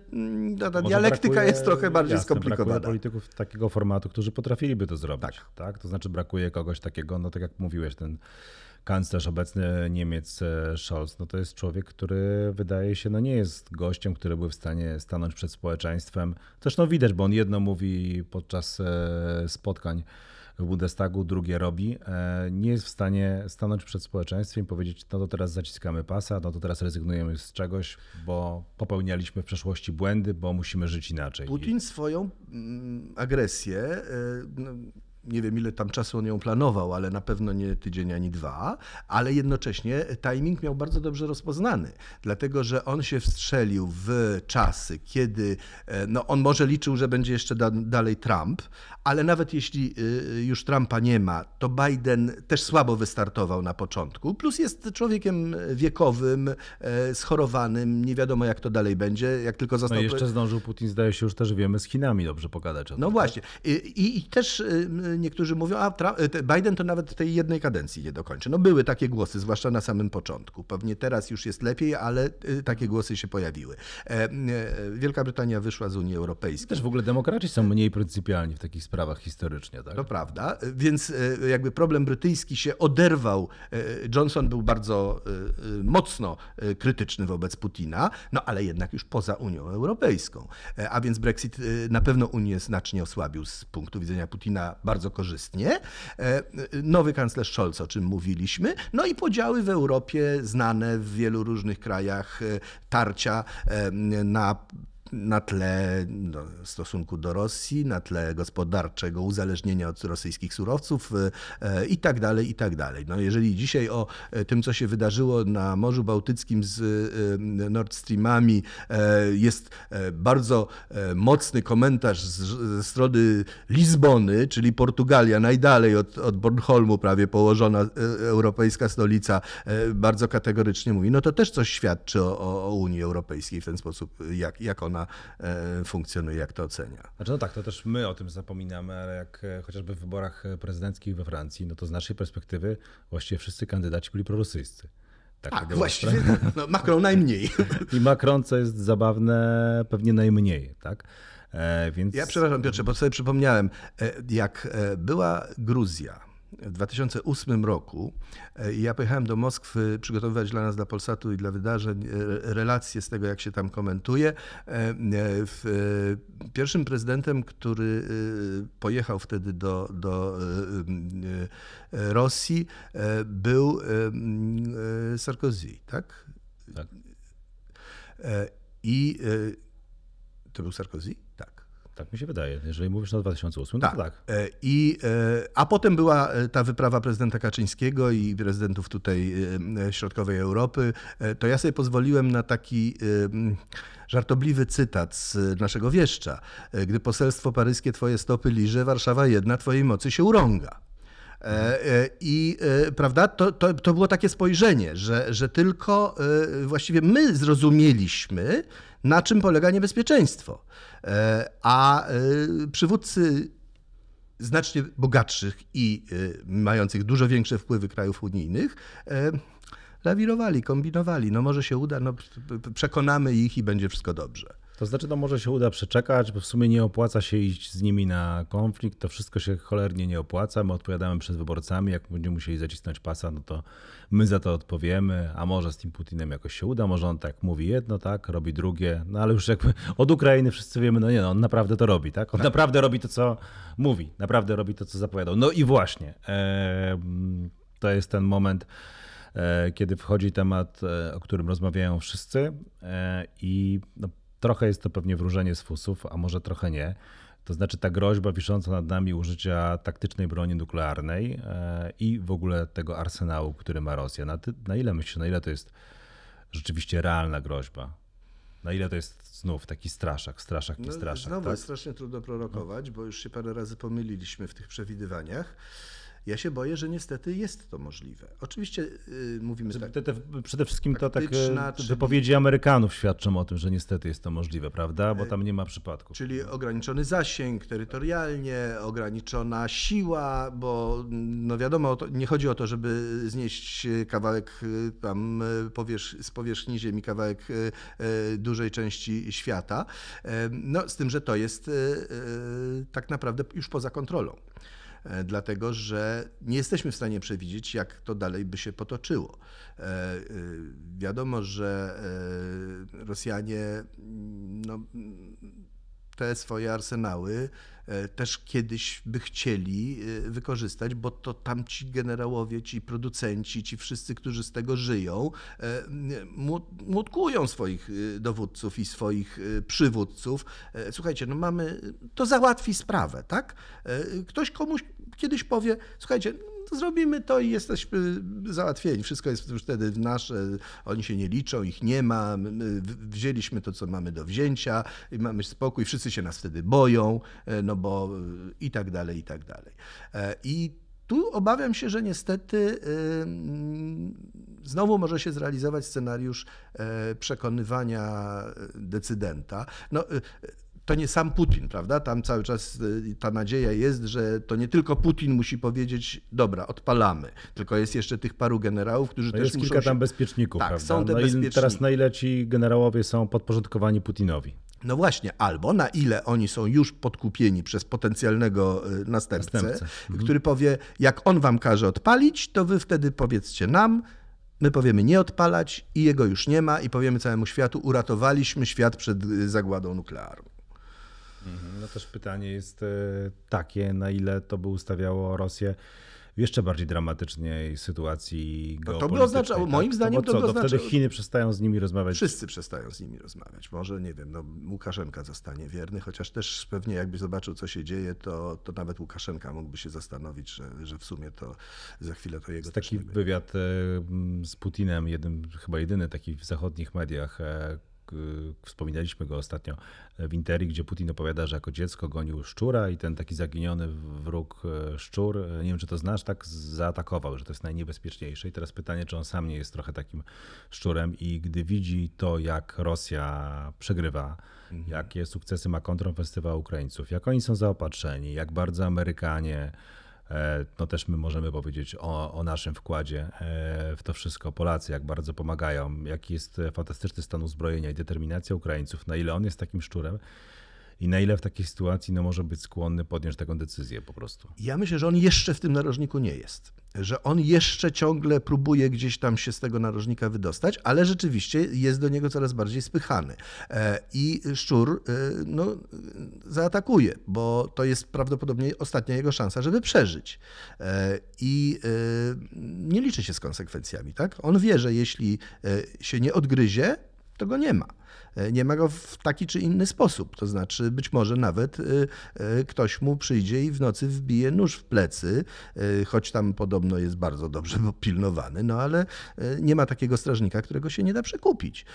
ta, ta dialektyka brakuje- jest trochę bardziej jasne, skomplikowana. Brakuje polityków takiego formatu, którzy potrafiliby to zrobić. Tak. Tak. To znaczy brakuje kogoś takiego, no tak jak mówiłeś, ten kanclerz obecny Niemiec e, Scholz, no to jest człowiek, który wydaje się, no nie jest gościem, który był w stanie stanąć przed społeczeństwem. Zresztą widać, bo on jedno mówi podczas e, spotkań w Bundestagu, drugie robi. E, Nie jest w stanie stanąć przed społeczeństwem i powiedzieć, no to teraz zaciskamy pasa, no to teraz rezygnujemy z czegoś, bo popełnialiśmy w przeszłości błędy, bo musimy żyć inaczej. Putin swoją mm, agresję, no, nie wiem ile tam czasu on ją planował, ale na pewno nie tydzień ani dwa, ale jednocześnie timing miał bardzo dobrze rozpoznany, dlatego że on się wstrzelił w czasy, kiedy e, no, on może liczył, że będzie jeszcze da, dalej Trump, ale nawet jeśli y, już Trumpa nie ma, to Biden też słabo wystartował na początku, plus jest człowiekiem wiekowym, e, schorowanym, nie wiadomo jak to dalej będzie, jak tylko No został... i jeszcze zdążył Putin, zdaje się, już też wiemy, z Chinami dobrze pogadać o tym. No właśnie. I, i, I też niektórzy mówią, a Biden to nawet tej jednej kadencji nie dokończy. No były takie głosy, zwłaszcza na samym początku. Pewnie teraz już jest lepiej, ale y, takie głosy się pojawiły. E, e, Wielka Brytania wyszła z Unii Europejskiej. Też w ogóle demokraci są mniej pryncypialni w takich sprawach historycznie, tak? To prawda, więc e, jakby problem brytyjski się oderwał. Johnson był bardzo mocno krytyczny wobec Putina, no ale jednak już poza Unią Europejską. A więc Brexit na pewno Unię znacznie osłabił z punktu widzenia Putina bardzo korzystnie. E, Nowy kanclerz Scholz, o czym mówiliśmy, no i podziały w Europie znane w wielu różnych krajach, e, tarcia e, na na tle no, stosunku do Rosji, na tle gospodarczego uzależnienia od rosyjskich surowców e, i tak dalej, i tak dalej. No, jeżeli dzisiaj o e, tym, co się wydarzyło na Morzu Bałtyckim z e, Nord Streamami jest bardzo mocny komentarz ze strony Lizbony, czyli Portugalia, najdalej od, od Bornholmu prawie położona europejska stolica, bardzo kategorycznie mówi, no to też coś świadczy o, o Unii Europejskiej w ten sposób, jak, jak ona e, funkcjonuje, jak to ocenia. Znaczy, no tak, to też my o tym zapominamy, ale jak e, chociażby w wyborach e, prezydenckich we Francji, no to z naszej perspektywy właściwie wszyscy kandydaci byli prorosyjscy. Tak, była właściwie <laughs> no, Macron najmniej. I Macron, co jest zabawne, pewnie najmniej, tak? E, więc... Ja przepraszam Piotrze, bo sobie przypomniałem, jak była Gruzja w 2008 roku, e, ja pojechałem do Moskwy przygotowywać dla nas, dla Polsatu i dla wydarzeń e, relacje z tego, jak się tam komentuje. E, Pierwszym prezydentem, który pojechał wtedy do, do Rosji, był Sarkozy, tak? Tak. I to był Sarkozy? Tak. Tak mi się wydaje. Jeżeli mówisz o 2008, no Tak. to tak. E, I, e, a potem była e, ta wyprawa prezydenta Kaczyńskiego i prezydentów tutaj środkowej Europy. To ja sobie pozwoliłem na taki żartobliwy cytat z naszego wieszcza. Gdy poselstwo paryskie twoje stopy liże, Warszawa jedna twojej mocy się urąga. I prawda, to, to, to było takie spojrzenie, że, że tylko właściwie my zrozumieliśmy, na czym polega niebezpieczeństwo. E, A e, przywódcy znacznie bogatszych i y, mających dużo większe wpływy krajów unijnych e, lawirowali, kombinowali. No może się uda, no, przekonamy ich i będzie wszystko dobrze. To znaczy, to może się uda przeczekać, bo w sumie nie opłaca się iść z nimi na konflikt, to wszystko się cholernie nie opłaca. My odpowiadamy przed wyborcami, jak będziemy musieli zacisnąć pasa, no to my za to odpowiemy, a może z tym Putinem jakoś się uda, może on tak mówi jedno, tak, robi drugie, no ale już jakby od Ukrainy wszyscy wiemy, no nie, no on naprawdę to robi, tak? On naprawdę robi to, co mówi, naprawdę robi to, co zapowiadał. No i właśnie, to jest ten moment, e, kiedy wchodzi temat, e, o którym rozmawiają wszyscy e, i no, trochę jest to pewnie wróżenie z fusów, a może trochę nie. To znaczy ta groźba wisząca nad nami użycia taktycznej broni nuklearnej i w ogóle tego arsenału, który ma Rosja. Na, na ile myślisz, na ile to jest rzeczywiście realna groźba? Na ile to jest znów taki straszak, straszak i no, straszak? Znowu tak? jest strasznie trudno prorokować, bo już się parę razy pomyliliśmy w tych przewidywaniach. Ja się boję, że niestety jest to możliwe. Oczywiście yy, mówimy tak. Te, te, przede wszystkim to tak Taktyczna, e, wypowiedzi Amerykanów świadczą o tym, że niestety jest to możliwe, prawda? Bo tam nie ma przypadków. Czyli ograniczony zasięg terytorialnie, ograniczona siła, bo no wiadomo, nie chodzi o to, żeby znieść kawałek y, tam y, powierz, z powierzchni Ziemi, kawałek y, dużej części świata. No z tym, że to jest tak naprawdę już poza kontrolą. E, dlatego że nie jesteśmy w stanie przewidzieć, jak to dalej by się potoczyło. E, e, wiadomo, że Rosjanie no, te swoje arsenały też kiedyś by chcieli wykorzystać, bo to tam ci generałowie, ci producenci, ci wszyscy, którzy z tego żyją, młotkują swoich dowódców i swoich przywódców. Słuchajcie, no mamy, to załatwi sprawę, tak? Ktoś komuś kiedyś powie, słuchajcie, zrobimy to i jesteśmy załatwieni. Wszystko jest już wtedy nasze, oni się nie liczą, ich nie ma. My wzięliśmy to, co mamy do wzięcia i mamy spokój. Wszyscy się nas wtedy boją, e, no bo i tak dalej, i tak dalej. E, I tu obawiam się, że niestety znowu może się zrealizować scenariusz e, przekonywania decydenta. No, to nie sam Putin, prawda? Tam cały czas y, ta nadzieja jest, że to nie tylko Putin musi powiedzieć, dobra, odpalamy, tylko jest jeszcze tych paru generałów, którzy no też jest muszą kilka się... tam bezpieczników, tak, prawda? są te no bezpieczniki. I teraz na ile ci generałowie są podporządkowani Putinowi? No właśnie, albo na ile oni są już podkupieni przez potencjalnego y, następcę, Następcę. Mhm. który powie, jak on wam każe odpalić, to wy wtedy powiedzcie nam, My powiemy nie odpalać i jego już nie ma i powiemy całemu światu, uratowaliśmy świat przed y, zagładą nuklearną. Mhm. No też pytanie jest e, takie, na ile to by ustawiało Rosję w jeszcze bardziej dramatycznej sytuacji no to by oznaczało, tak? moim zdaniem no to co, by no wtedy oznaczało... Chiny przestają z nimi rozmawiać. Wszyscy przestają z nimi rozmawiać. Może, nie wiem, no, Łukaszenka zostanie wierny, chociaż też pewnie jakby zobaczył, co się dzieje, to, to nawet Łukaszenka mógłby się zastanowić, że, że w sumie to za chwilę to jego jest taki wywiad e, z Putinem, jednym, chyba jedyny taki w zachodnich mediach, e, Wspominaliśmy go ostatnio w Interi, gdzie Putin opowiada, że jako dziecko gonił szczura i ten taki zaginiony wróg e, szczur, e, nie wiem czy to znasz, tak zaatakował, że to jest najniebezpieczniejsze. I teraz pytanie, czy on sam nie jest trochę takim szczurem i gdy widzi to, jak Rosja przegrywa, mhm. jakie sukcesy ma kontrofestywa Ukraińców, jak oni są zaopatrzeni, jak bardzo Amerykanie no też my możemy powiedzieć o, o, naszym wkładzie e, w to wszystko. Polacy jak bardzo pomagają, jaki jest fantastyczny stan uzbrojenia i determinacja Ukraińców, na ile on jest takim szczurem i na ile w takiej sytuacji no, może być skłonny podjąć taką decyzję po prostu. Ja myślę, że on jeszcze w tym narożniku nie jest że on jeszcze ciągle próbuje gdzieś tam się z tego narożnika wydostać, ale rzeczywiście jest do niego coraz bardziej spychany. E, I szczur e, no, zaatakuje, bo to jest prawdopodobnie ostatnia jego szansa, żeby przeżyć. E, I nie liczy się z konsekwencjami. Tak? On wie, że jeśli się nie odgryzie, to go nie ma. E, nie ma go w taki czy inny sposób. To znaczy, być może nawet e, e, ktoś mu przyjdzie i w nocy wbije nóż w plecy, choć tam podobno jest bardzo dobrze pilnowany, no ale nie ma takiego strażnika, którego się nie da przekupić.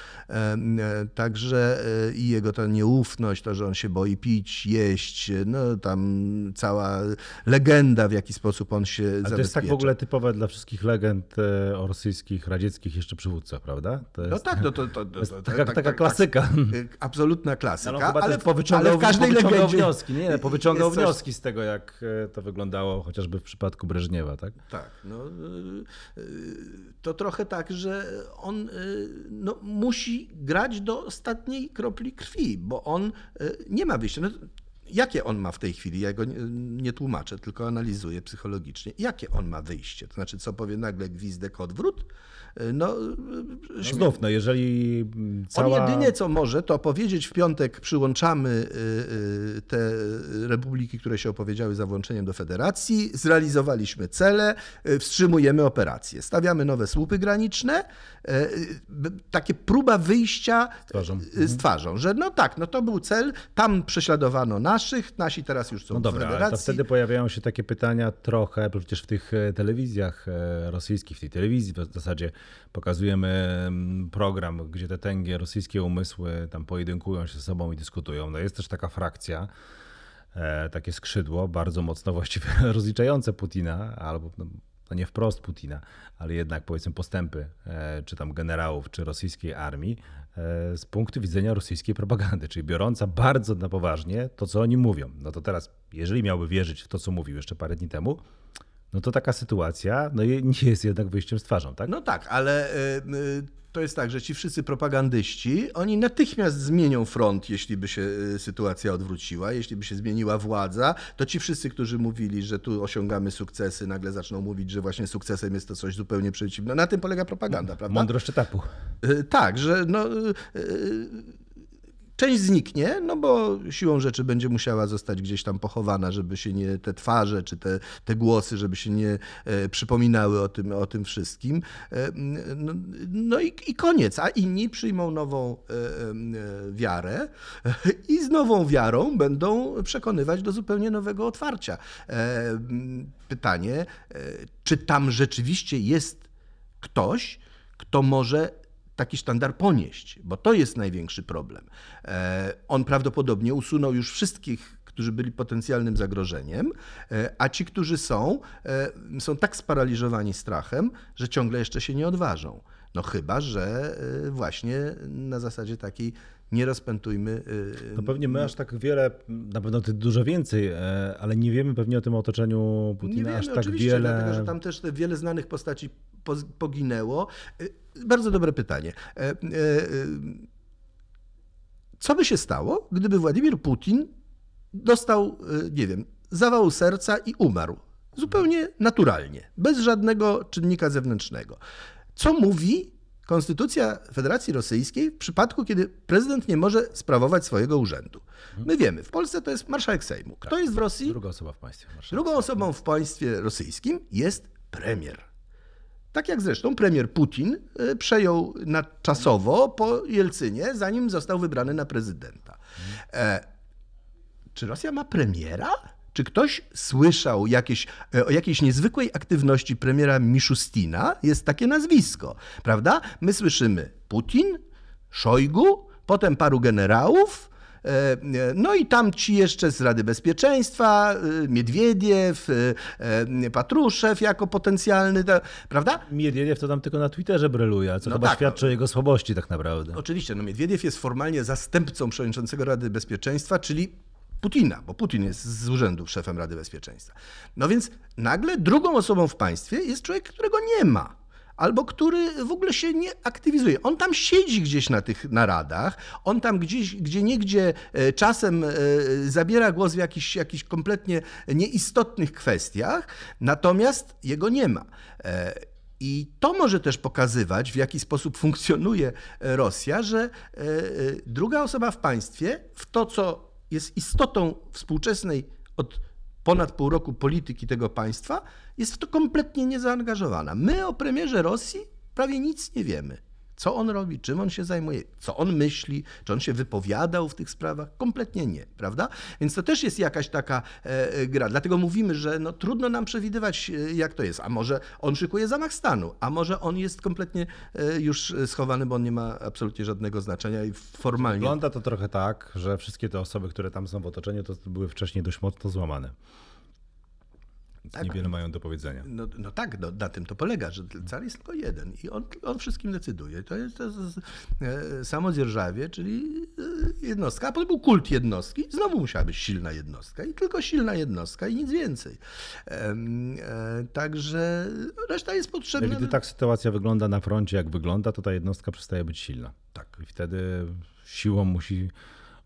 Także i jego ta nieufność, to, że on się boi pić, jeść, no tam cała legenda, w jaki sposób on się zabezpiecza. to jest tak w ogóle typowe dla wszystkich legend o rosyjskich, radzieckich jeszcze przywódcach, prawda? To jest, no tak, no to, to, to, to taka, tak, taka tak, klasyka klasyka. Y, absolutna klasyka. No, ale, ale, powyciągał, ale w każdej powyciągał legendzie wnioski, nie, powyciągał coś... wnioski z tego, jak e, to wyglądało chociażby w przypadku Breżniewa, tak? Tak. No, y, y, to trochę tak, że on no, musi grać do ostatniej kropli krwi, bo on nie ma wyjścia. No, jakie on ma w tej chwili, ja go nie, nie tłumaczę, tylko analizuję psychologicznie, jakie on ma wyjście? To znaczy, co powie nagle gwizdek odwrót? No, no znów, no jeżeli cała... On jedynie co może, to powiedzieć w piątek przyłączamy y, y, te republiki, które się opowiedziały za włączeniem do federacji, zrealizowaliśmy cele, y, wstrzymujemy operacje, stawiamy nowe słupy graniczne, takie próba wyjścia z twarzą. z twarzą, że no tak, no to był cel, tam prześladowano naszych, nasi teraz już są no dobra, w federacji. Ale to wtedy pojawiają się takie pytania trochę, przecież w tych e, telewizjach e, rosyjskich, w tej telewizji w zasadzie pokazujemy program, gdzie te tęgie rosyjskie umysły tam pojedynkują się ze sobą i dyskutują. No jest też taka frakcja, e, takie skrzydło, bardzo mocno <laughs> właściwie rozliczające Putina, albo no, no nie wprost Putina, ale jednak powiedzmy postępy, e, czy tam generałów, czy rosyjskiej armii e, z punktu widzenia rosyjskiej propagandy, czyli biorąca bardzo na poważnie to, co oni mówią. No to teraz, jeżeli miałby wierzyć w to, co mówił jeszcze parę dni temu, no to taka sytuacja no nie jest jednak wyjściem z twarzą, tak? No tak, ale y, to jest tak, że ci wszyscy propagandyści, oni natychmiast zmienią front, jeśli by się y, sytuacja odwróciła, jeśli by się zmieniła władza, to ci wszyscy, którzy mówili, że tu osiągamy sukcesy, nagle zaczną mówić, że właśnie sukcesem jest to coś zupełnie przeciwnego. Na tym polega propaganda, prawda? Mądrość etapu. Tak, że no Część zniknie, no bo siłą rzeczy będzie musiała zostać gdzieś tam pochowana, żeby się nie te twarze czy te, te głosy, żeby się nie e, przypominały o tym, o tym wszystkim. E, no, no i, i, koniec, a inni przyjmą nową e, e wiarę i z nową wiarą będą przekonywać do zupełnie nowego otwarcia. E, pytanie, e, czy tam rzeczywiście jest ktoś, kto może taki sztandar ponieść, bo to jest największy problem. E, on prawdopodobnie usunął już wszystkich którzy byli potencjalnym zagrożeniem, e, a ci, którzy są, e, są tak sparaliżowani strachem, że ciągle jeszcze się nie odważą. No chyba, że właśnie na zasadzie takiej nie rozpętujmy. No pewnie my aż tak wiele, na pewno ty dużo więcej, ale nie wiemy pewnie o tym otoczeniu Putina nie wiemy, aż tak wiele. Dlatego, że tam też wiele znanych postaci poginęło. Bardzo dobre pytanie. E, e, e, co by się stało, gdyby Władimir Putin dostał, nie wiem, zawału serca i umarł? Zupełnie naturalnie, bez żadnego czynnika zewnętrznego. Co mówi Konstytucja Federacji Rosyjskiej w przypadku, kiedy prezydent nie może sprawować swojego urzędu? My wiemy, w Polsce to jest marszałek Sejmu. Kto tak, jest w Rosji? Druga osoba w państwie. Drugą osobą w państwie rosyjskim jest premier. Tak jak zresztą premier Putin e, przejął na czasowo po Jelcynie, zanim został wybrany na prezydenta. E, czy Rosja ma premiera? Czy ktoś słyszał jakieś, e, o jakiejś niezwykłej aktywności premiera Miszustina? Jest takie nazwisko, prawda? My słyszymy Putin, Szojgu, potem paru generałów, no i tam ci jeszcze z Rady Bezpieczeństwa, e, Miedwiediew, e, Patruszew jako potencjalny, prawda? Miedwiediew to tam tylko na Twitterze bryluje, co no chyba tak, świadczy o jego słabości tak naprawdę. Oczywiście, no Miedwiediew jest formalnie zastępcą przewodniczącego Rady Bezpieczeństwa, czyli Putina, bo Putin jest z urzędu szefem Rady Bezpieczeństwa. No więc nagle drugą osobą w państwie jest człowiek, którego nie ma albo który w ogóle się nie aktywizuje. On tam siedzi gdzieś na tych naradach, on tam gdzieś, gdzie niegdzie e, czasem e, zabiera głos w jakichś, jakichś kompletnie nieistotnych kwestiach, natomiast jego nie ma. E, I to może też pokazywać, w jaki sposób funkcjonuje Rosja, że druga osoba w państwie, w to, co jest istotą współczesnej od ponad pół roku polityki tego państwa, jest w to kompletnie niezaangażowana. My o premierze Rosji prawie nic nie wiemy. Co on robi, czym on się zajmuje, co on myśli, czy on się wypowiadał w tych sprawach? Kompletnie nie, prawda? Więc to też jest jakaś taka e, e gra. Dlatego mówimy, że no, trudno nam przewidywać, e, jak to jest. A może on szykuje zamach stanu, a może on jest kompletnie już schowany, bo on nie ma absolutnie żadnego znaczenia i formalnie. Wygląda to trochę tak, że wszystkie te osoby, które tam są w otoczeniu, to były wcześniej dość mocno złamane. Tak. Niewiele mają do powiedzenia. No, no tak, no, na tym to polega, że car jest tylko jeden i on, on wszystkim decyduje. To jest, to jest e, samo dzierżawie, czyli e, jednostka, a potem był kult jednostki, znowu musiała być silna jednostka i tylko silna jednostka i nic więcej. E, także reszta jest potrzebna. Gdy tak sytuacja wygląda na froncie, jak wygląda, to ta jednostka przestaje być silna. Tak. I wtedy siłą musi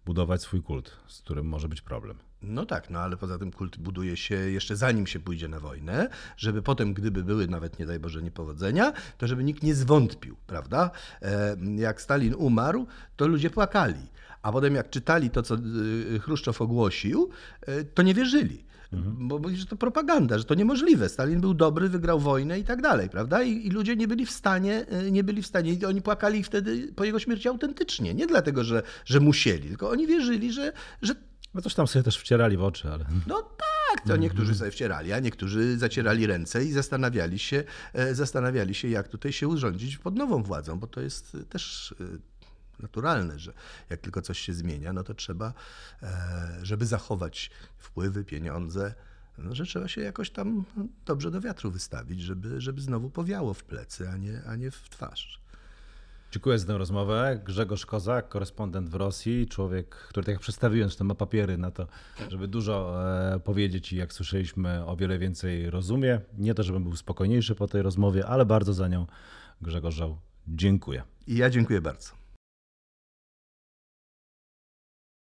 budować swój kult, z którym może być problem. No tak, no ale poza tym kult buduje się jeszcze zanim się pójdzie na wojnę, żeby potem, gdyby były nawet, nie daj Boże, niepowodzenia, to żeby nikt nie zwątpił, prawda? E, Jak Stalin umarł, to ludzie płakali, a potem jak czytali to, co y, Chruszczow ogłosił, e, to nie wierzyli. Bo mówili, że to propaganda, że to niemożliwe. Stalin był dobry, wygrał wojnę i tak dalej, prawda? I, I ludzie nie byli w stanie, e, nie byli w stanie, i oni płakali wtedy po jego śmierci autentycznie. Nie dlatego, że, że musieli, tylko oni wierzyli, że, że No coś tam sobie też wcierali w oczy, ale... no tak, to niektórzy sobie wcierali, a niektórzy zacierali ręce i zastanawiali się, e, zastanawiali się, jak tutaj się urządzić pod nową władzą, bo to jest e, też e, naturalne, że jak tylko coś się zmienia, no to trzeba, żeby zachować wpływy, pieniądze, no, że trzeba się jakoś tam dobrze do wiatru wystawić, żeby, żeby znowu powiało w plecy, a nie, a nie w twarz. Dziękuję za tę rozmowę. Grzegorz Kozak, korespondent w Rosji, człowiek, który tak jak przedstawiłem, że ma papiery na to, żeby dużo e, powiedzieć i jak słyszeliśmy, o wiele więcej rozumie. Nie to, żebym był spokojniejszy po tej rozmowie, ale bardzo za nią Grzegorz Żał. Dziękuję. I ja dziękuję bardzo.